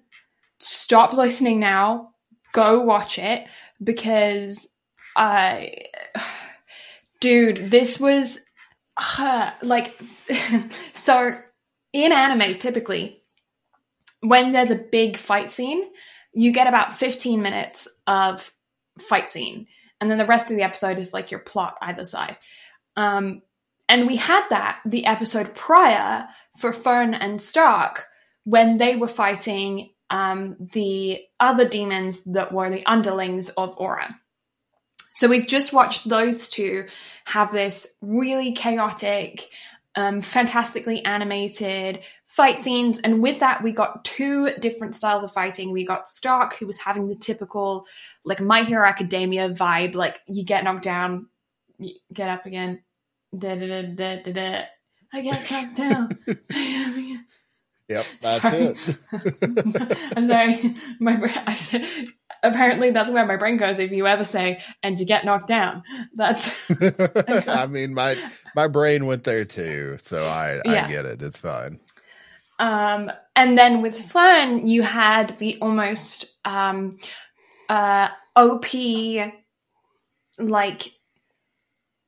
stop listening now. Go watch it because I, dude, this was uh, like so in anime typically when there's a big fight scene you get about 15 minutes of fight scene and then the rest of the episode is like your plot either side. Um, and we had that the episode prior for fern and stark when they were fighting um, the other demons that were the underlings of aura so we've just watched those two have this really chaotic um, fantastically animated fight scenes. And with that, we got two different styles of fighting. We got Stark, who was having the typical, like, My Hero Academia vibe, like, you get knocked down, you get up again, da da da da da da. I get knocked down. I get up again. Yep that's Sorry. it I'm sorry. My bra- I said apparently that's where my brain goes if you ever say and you get knocked down that's I mean, my my brain went there too, so I Yeah. I get it. It's fine. um and then with fern you had the almost um uh op like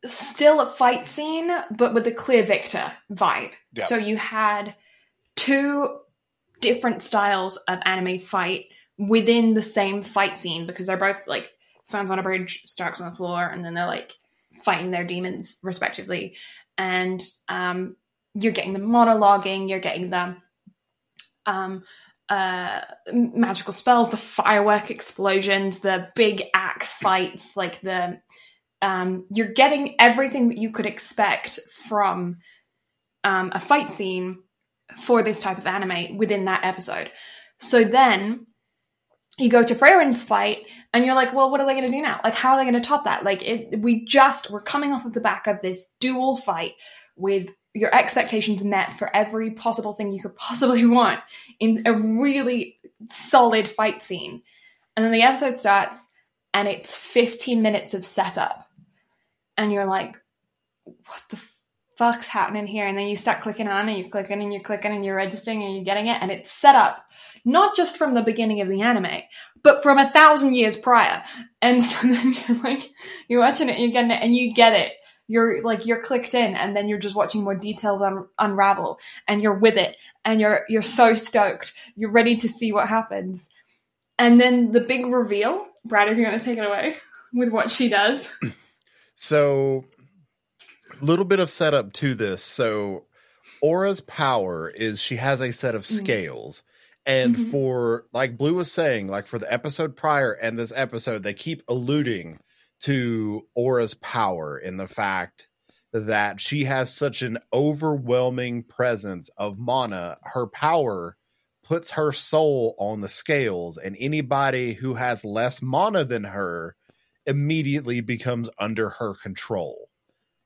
still a fight scene but with a clear victor vibe Yeah. so you had two different styles of anime fight within the same fight scene because they're both like fans on a bridge, Stark's on the floor, and then they're like fighting their demons respectively. And um, you're getting the monologuing, you're getting the um, uh, magical spells, the firework explosions, the big axe fights, like the um, you're getting everything that you could expect from um, a fight scene for this type of anime within that episode. So then you go to Frieren's fight and you're like, well, what are they going to do now? Like, how are they going to top that? Like, it, we just, we're coming off of the back of this dual fight with your expectations met for every possible thing you could possibly want in a really solid fight scene. And then the episode starts and it's 15 minutes of setup. And you're like, what the fuck's happening here? And then you start clicking on and you're clicking and you're clicking and you're registering and you're getting it. And it's set up not just from the beginning of the anime, but from a thousand years prior. And so then you're like, you're watching it, you're getting it, and you get it. You're like, you're clicked in, and then you're just watching more details un- unravel, and you're with it, and you're you're so stoked. You're ready to see what happens. And then the big reveal, Brad, if you want to take it away with what she does. So, little bit of setup to this. So, Aura's power is she has a set of Mhm. scales. And Mhm. for, like Blue was saying, like for the episode prior and this episode, they keep alluding to Aura's power in the fact that she has such an overwhelming presence of mana. Her power puts her soul on the scales, and anybody who has less mana than her immediately becomes under her control.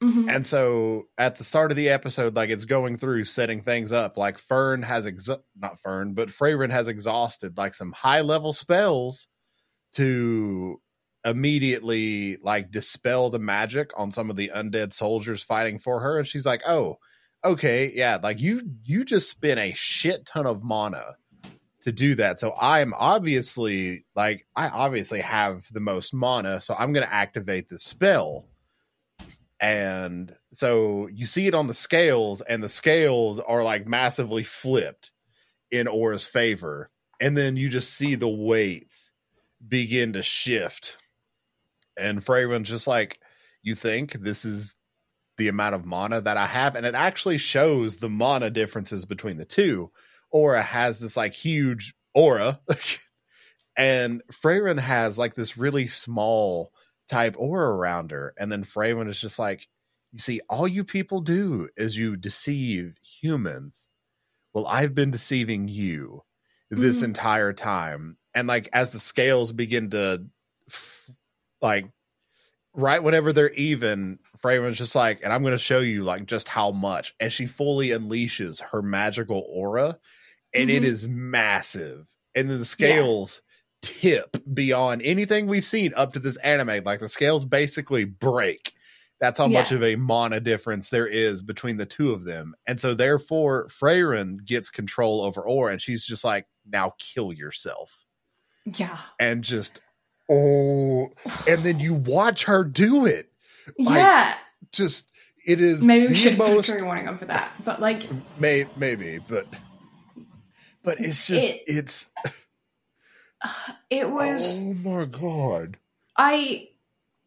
Mhm. And so at the start of the episode, like it's going through setting things up, like Fern has ex- not Fern, but Frieren has exhausted like some high level spells to immediately like dispel the magic on some of the undead soldiers fighting for her. And she's like, Oh, okay, yeah, like you you just spent a shit ton of mana to do that. So I'm obviously like I obviously have the most mana, so I'm gonna activate the spell and so you see it on the scales and the scales are like massively flipped in Aura's favor. And then you just see the weights begin to shift. And Frieren's just like you think this is the amount of mana that I have? And it actually shows the mana differences between the two. Aura has this like huge aura. And Frieren has like this really small type aura around her. And then Frieren is just like, you see, all you people do is you deceive humans. Well, I've been deceiving you this Mhm. entire time. And like, as the scales begin to f- like, right whenever they're even, Frieren's just like, and I'm going to show you like just how much. And she fully unleashes her magical aura, and it Mhm. is massive. And then the scales tip beyond anything we've seen up to this anime. Like the scales basically break. That's how much of a mana difference there is between the two of them. And so therefore Frieren gets control over Aura and she's just like, now kill yourself. Yeah. And just oh and then you watch her do it. Like, yeah. Just it is Maybe we should put a most trigger warning on for that. But like, may, maybe, but but it's just It- it's it was. oh my god. I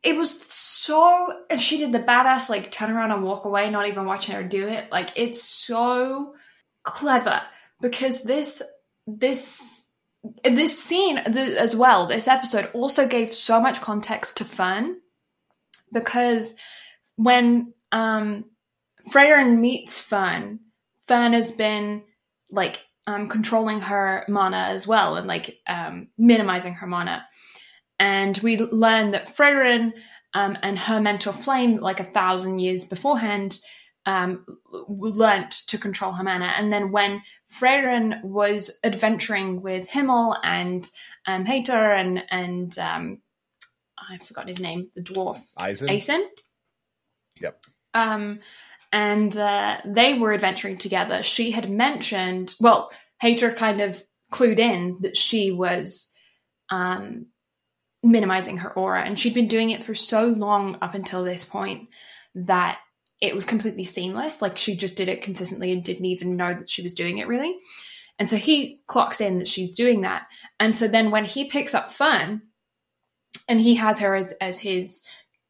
it was so and she did the badass like turn around and walk away, not even watching her do it. Like it's so clever because this this this scene as well, this episode also gave so much context to Fern because when um Frieren meets Fern, Fern has been like um controlling her mana as well and like um minimizing her mana and we learn that Frieren um, and her mentor Flamme, like a thousand years beforehand, um, learnt to control her mana. And then when Frieren was adventuring with Himmel and um, Hater and and um, I forgot his name, the dwarf Eisen. Asen. Yep. Um, and uh, they were adventuring together. She had mentioned, well, Hater kind of clued in that she was um, minimizing her aura, and she'd been doing it for so long up until this point that it was completely seamless. Like she just did it consistently and didn't even know that she was doing it really. And so he clocks in that she's doing that. And so then when he picks up Fern and he has her as, as his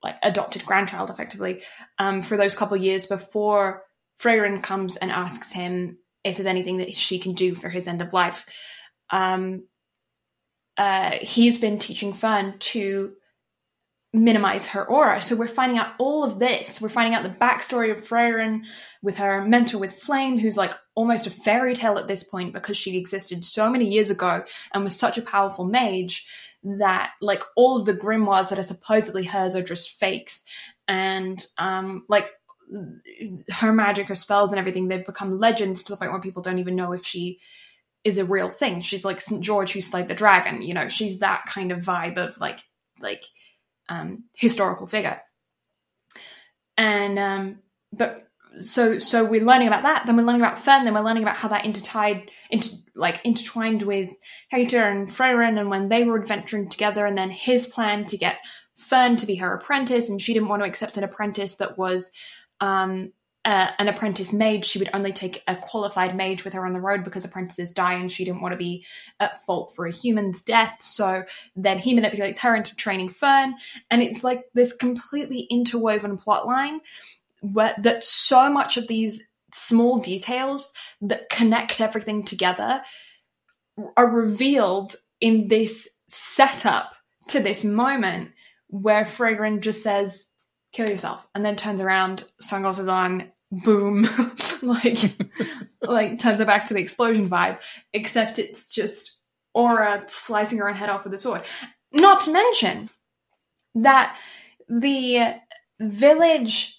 like adopted grandchild effectively um, for those couple years before Frieren comes and asks him if there's anything that she can do for his end of life. Um, uh, he's been teaching Fern to minimize her aura. So we're finding out all of this. We're finding out the backstory of Frieren with her mentor with Flamme, who's like almost a fairy tale at this point because she existed so many years ago and was such a powerful mage that like all of the grimoires that are supposedly hers are just fakes. And um like her magic, her spells and everything, they've become legends to the point where people don't even know if she is a real thing. She's like St. George who slayed the dragon, you know, she's that kind of vibe of like like um, historical figure. And um, but so so we're learning about that. Then we're learning about Fern. Then we're learning about how that intertied, inter, like intertwined with Heiter and Frieren, and when they were adventuring together, and then his plan to get Fern to be her apprentice, and she didn't want to accept an apprentice that was um, uh, an apprentice mage, she would only take a qualified mage with her on the road because apprentices die and she didn't want to be at fault for a human's death. So then he manipulates her into training Fern. And it's like this completely interwoven plot line where that so much of these small details that connect everything together are revealed in this setup to this moment where Frieren just says, kill yourself and then turns around sunglasses on boom like like turns it back to the explosion vibe except it's just aura slicing her own head off with a sword. Not to mention that the village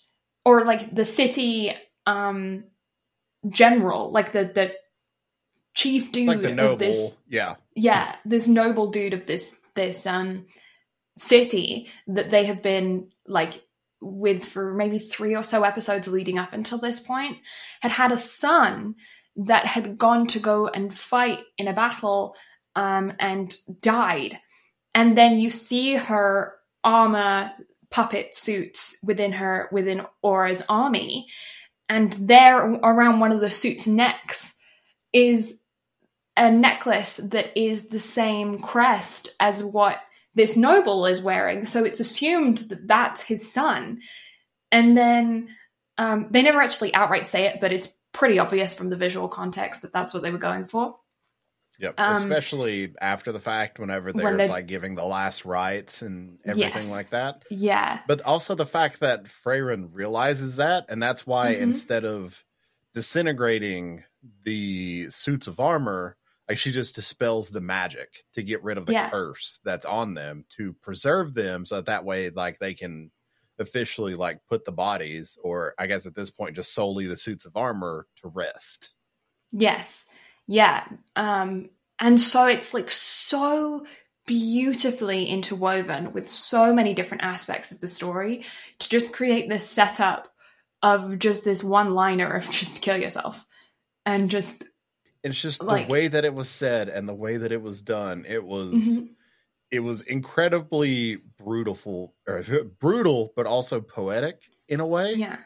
or like the city um general like the the chief dude like the noble, of this yeah, yeah this noble dude of this this um city that they have been like with for maybe three or so episodes leading up until this point, had had a son that had gone to go and fight in a battle um, and died. And then you see her armor puppet suits within her within Aura's army, and there around one of the suit's necks is a necklace that is the same crest as what this noble is wearing. So it's assumed that that's his son. And then um, they never actually outright say it, but it's pretty obvious from the visual context that that's what they were going for. Yep, um, especially after the fact, whenever they're when like giving the last rites and everything yes. like that. Yeah, but also the fact that Frieren realizes that, and that's why mm-hmm. instead of disintegrating the suits of armor, like she just dispels the magic to get rid of the yeah. curse that's on them to preserve them so that, that way like they can officially like put the bodies or i guess at this point just solely the suits of armor to rest yes yeah um and so it's like so beautifully interwoven with so many different aspects of the story to just create this setup of just this one liner of just kill yourself and just it's just like, the way that it was said and the way that it was done. It was mm-hmm. it was incredibly brutal or brutal, but also poetic in a way. Yeah.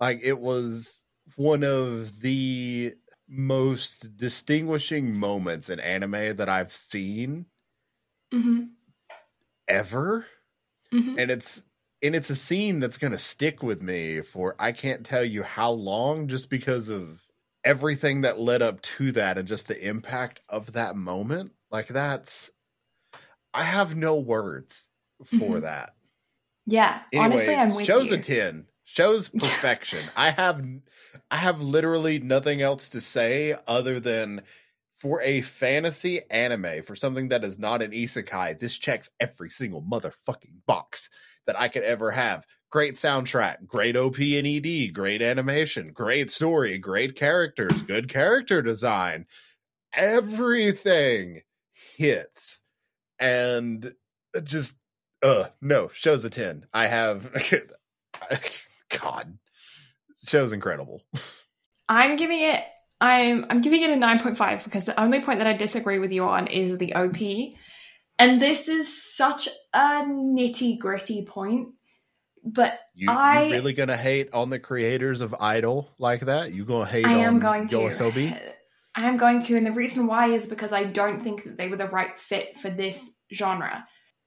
Like it was one of the most distinguishing moments in anime that I've seen mm-hmm. ever. Mm-hmm. And it's and it's a scene that's going to stick with me for I can't tell you how long just because of everything that led up to that and just the impact of that moment like that's i have no words for mm-hmm. that yeah anyway, honestly i'm with shows you. a 10 shows perfection i have i have literally nothing else to say other than for a fantasy anime for something that is not an isekai this checks every single motherfucking box that i could ever have great soundtrack, great OP and ED, great animation, great story, great characters, good character design. Everything hits. And just uh no, show's a 10. I have God. Show's incredible. I'm giving it I'm I'm giving it a 9.5 because the only point that I disagree with you on is the OP. And this is such a nitty gritty point. But You I- you really gonna hate on the creators of Idol like that? You gonna hate I on am going to. Yoasobi? I am going to, and the reason why is because I don't think that they were the right fit for this genre.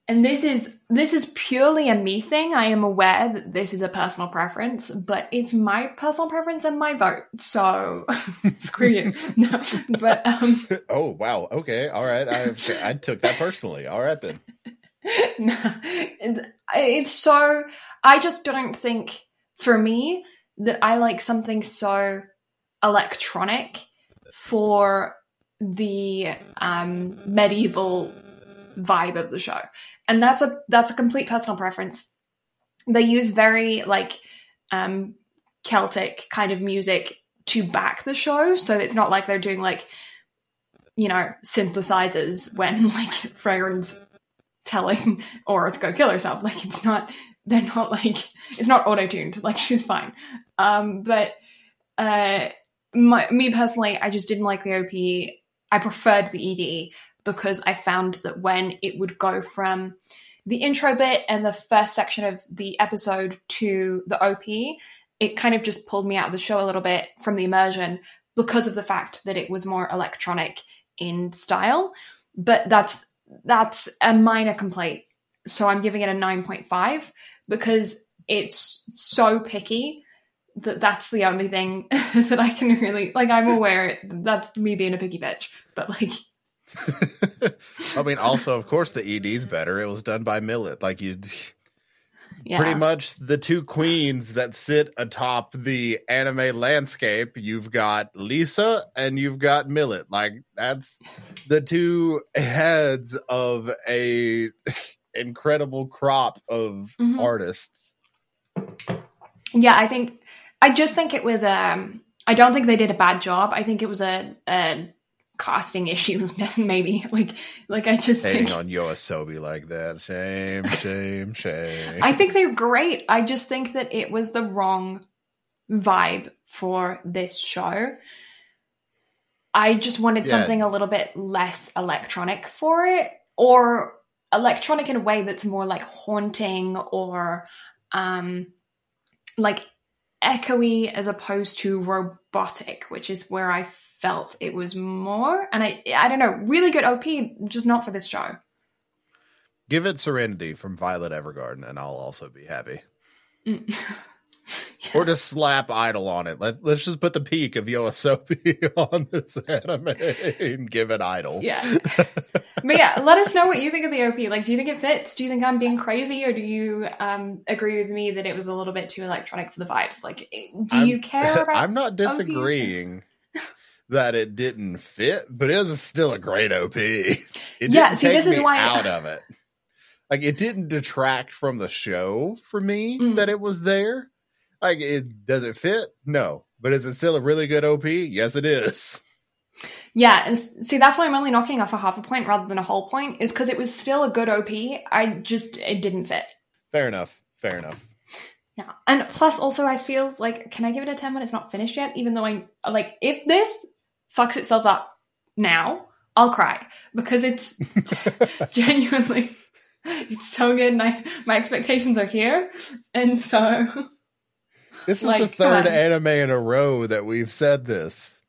And this is this is purely a me thing. I am aware that this is a personal preference, but it's my personal preference and my vote. So screw you. No, but um, Oh wow. Okay. All right. I I took that personally. All right then. no, it- it's so. I just don't think for me that I like something so electronic for the um, medieval vibe of the show, and that's a that's a complete personal preference. They use very like um, Celtic kind of music to back the show, so it's not like they're doing like you know synthesizers when like Fragrance telling Aura to go kill herself. Like it's not they're not like it's not auto tuned. Like she's fine. Um, but uh, my, me personally, I just didn't like the OP. I preferred the ED because I found that when it would go from the intro bit and the first section of the episode to the OP, it kind of just pulled me out of the show a little bit from the immersion because of the fact that it was more electronic in style. But that's that's a minor complaint. So I'm giving it a 9.5 because it's so picky that that's the only thing that I can really like. I'm aware that's me being a picky bitch, but like, I mean, also, of course, the ED's better. It was done by Milet. Like you, yeah, pretty much the two queens that sit atop the anime landscape. You've got Lisa and you've got Milet. Like that's the two heads of a incredible crop of Mhm. artists. yeah. I think I just think it was um. I don't think they did a bad job. I think it was a, a casting issue, maybe. Like, like I just Hating think on Yoasobi like that. Shame, shame, shame. I think they're great. I just think that it was the wrong vibe for this show. I just wanted Yeah. something a little bit less electronic for it, or electronic in a way that's more like haunting or um, like echoey as opposed to robotic, which is where I felt it was more. And I, I don't know, really good OP, just not for this show. Give it Serenity from Violet Evergarden, and I'll also be happy. Mm. Or just slap Idol on it. Let, let's just put the peak of Yoasobi on this anime and give it Idol. Yeah. but yeah, let us know what you think of the OP. Like, do you think it fits? Do you think I'm being crazy, or do you um, agree with me that it was a little bit too electronic for the vibes? Like, do I'm- you care about? I'm not disagreeing that it didn't fit, but it was still a great OP. It didn't Yeah, see, take this is why- out of it. Like it didn't detract from the show for me Mm. that it was there. Like it does it fit? No. But is it still a really good OP? Yes, it is. Yeah, and see, that's why I'm only knocking off a half a point rather than a whole point. Is because it was still a good OP. I just it didn't fit. Fair enough. Fair enough. Yeah, and plus, also, I feel like can I give it a ten when it's not finished yet? Even though I like if this fucks itself up now, I'll cry because it's genuinely it's so good and I, my expectations are here and so This is Like, the third anime in a row that we've said this.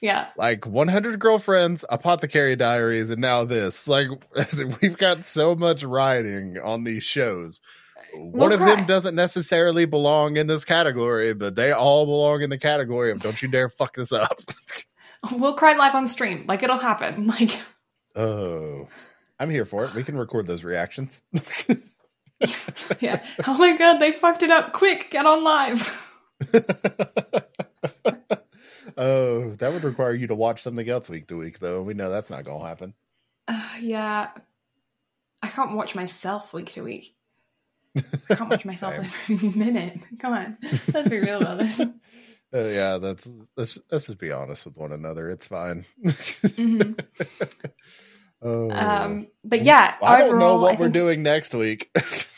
yeah Like 100 Girlfriends, Apothecary Diaries, and now this. Like, we've got so much writing on these shows. One of cry. them doesn't necessarily belong in this category, but they all belong in the category of don't you dare fuck this up. we'll cry live on stream like it'll happen like oh, I'm here for it. We can record those reactions. yeah oh my god they fucked it up quick get on live oh, that would require you to watch something else week to week, though. We know that's not going to happen. uh, yeah I can't watch myself week to week I can't watch myself every minute. Come on, let's be real about this. Uh, yeah, that's let's let's just be honest with one another. It's fine. hmm oh. Um, but yeah, I overall, don't know I what we're doing next week.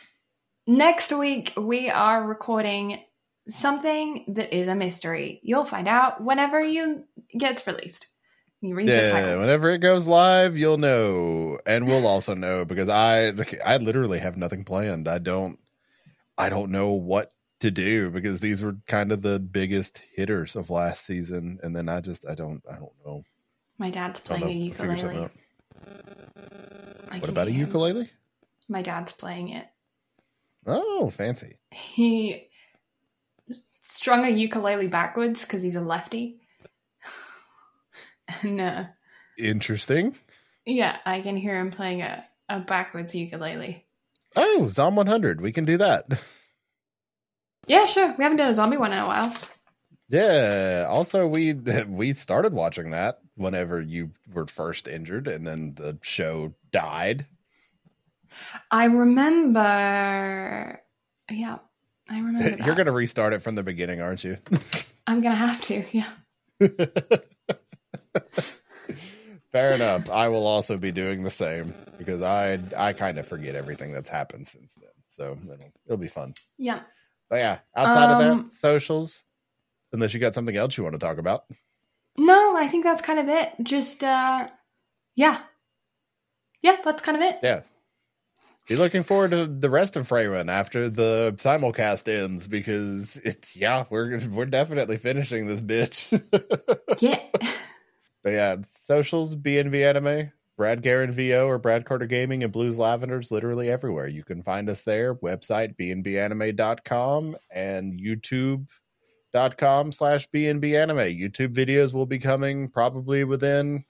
next week we are recording something that is a mystery. You'll find out whenever you gets released. You read the yeah, title. whenever it goes live, you'll know, and we'll also know because I I literally have nothing planned. I don't I don't know what to do because these were kind of the biggest hitters of last season, and then I just I don't I don't know. My dad's playing a know. I'll figure something ukulele. What about a him. ukulele? My dad's playing it. Oh, fancy. He strung a ukulele backwards because he's a lefty. and uh, Interesting. yeah, I can hear him playing a, a backwards ukulele. Oh, Zom 100. We can do that. Yeah, sure. We haven't done a zombie one in a while. Yeah. Also, we we started watching that whenever you were first injured, and then the show died. I remember. Yeah, I remember. You're gonna restart it from the beginning, aren't you? I'm gonna have to. Yeah. Fair enough. I will also be doing the same because I I kind of forget everything that's happened since then. So it'll it'll be fun. Yeah. But yeah, outside of Um, that, socials. Unless you got something else you want to talk about. No, I think that's kind of it. Just uh, yeah, yeah, that's kind of it. Yeah. Be looking forward to the rest of Frieren after the simulcast ends because it's yeah, we're we're definitely finishing this bitch. Yeah. but yeah, socials, BNB Anime, Brad Garen VO or Brad Carter Gaming and Blues Lavenders literally everywhere. You can find us there. Website bnbanime.com and youtube.com slash bnbanime. YouTube videos will be coming probably within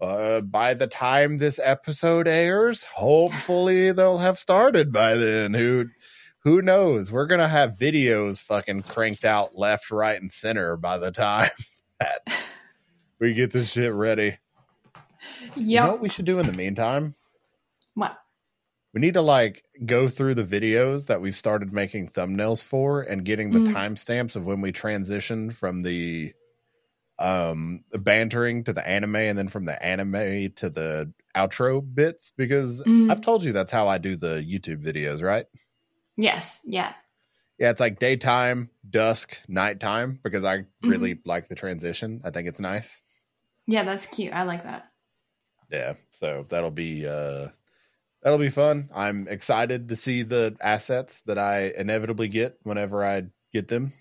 uh, by the time this episode airs, hopefully they'll have started by then. Who who knows? We're gonna have videos fucking cranked out left, right, and center by the time that we get this shit ready. You know what we should do in the meantime? What? We need to like go through the videos that we've started making thumbnails for and getting the Mm. timestamps of when we transition from the um bantering to the anime and then from the anime to the outro bits because Mm. I've told you that's how I do the YouTube videos, right? Yes. Yeah. Yeah, it's like daytime, dusk, nighttime because I Mm-hmm. really like the transition. I think it's nice. Yeah, that's cute. I like that. Yeah, so that'll be uh that'll be fun. I'm excited to see the assets that I inevitably get whenever I get them.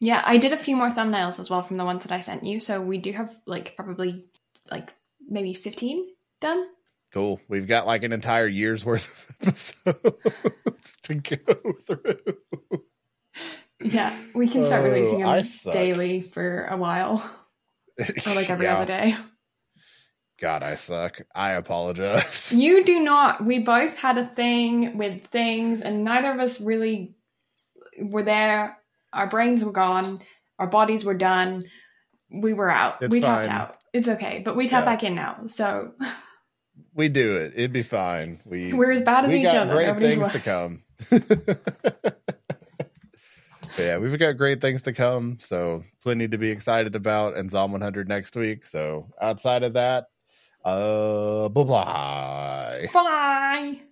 Yeah, I did a few more thumbnails as well from the ones that I sent you. So we do have like probably like maybe 15 done. Cool. We've got like an entire year's worth of episodes to go through. Yeah, we can start Oh, releasing them daily for a while or like every Yeah. other day. God, I suck. I apologize. You do not. We both had a thing with things, and neither of us really were there. Our brains were gone. Our bodies were done. We were out. It's we tapped out. It's okay, but we tap Yeah. back in now. So we do it. It'd be fine. We we're as bad as each got other. great Nobody's things worse. to come. But yeah, we've got great things to come. So plenty to be excited about and Zom 100 next week. So outside of that, uh, bye bye. Bye.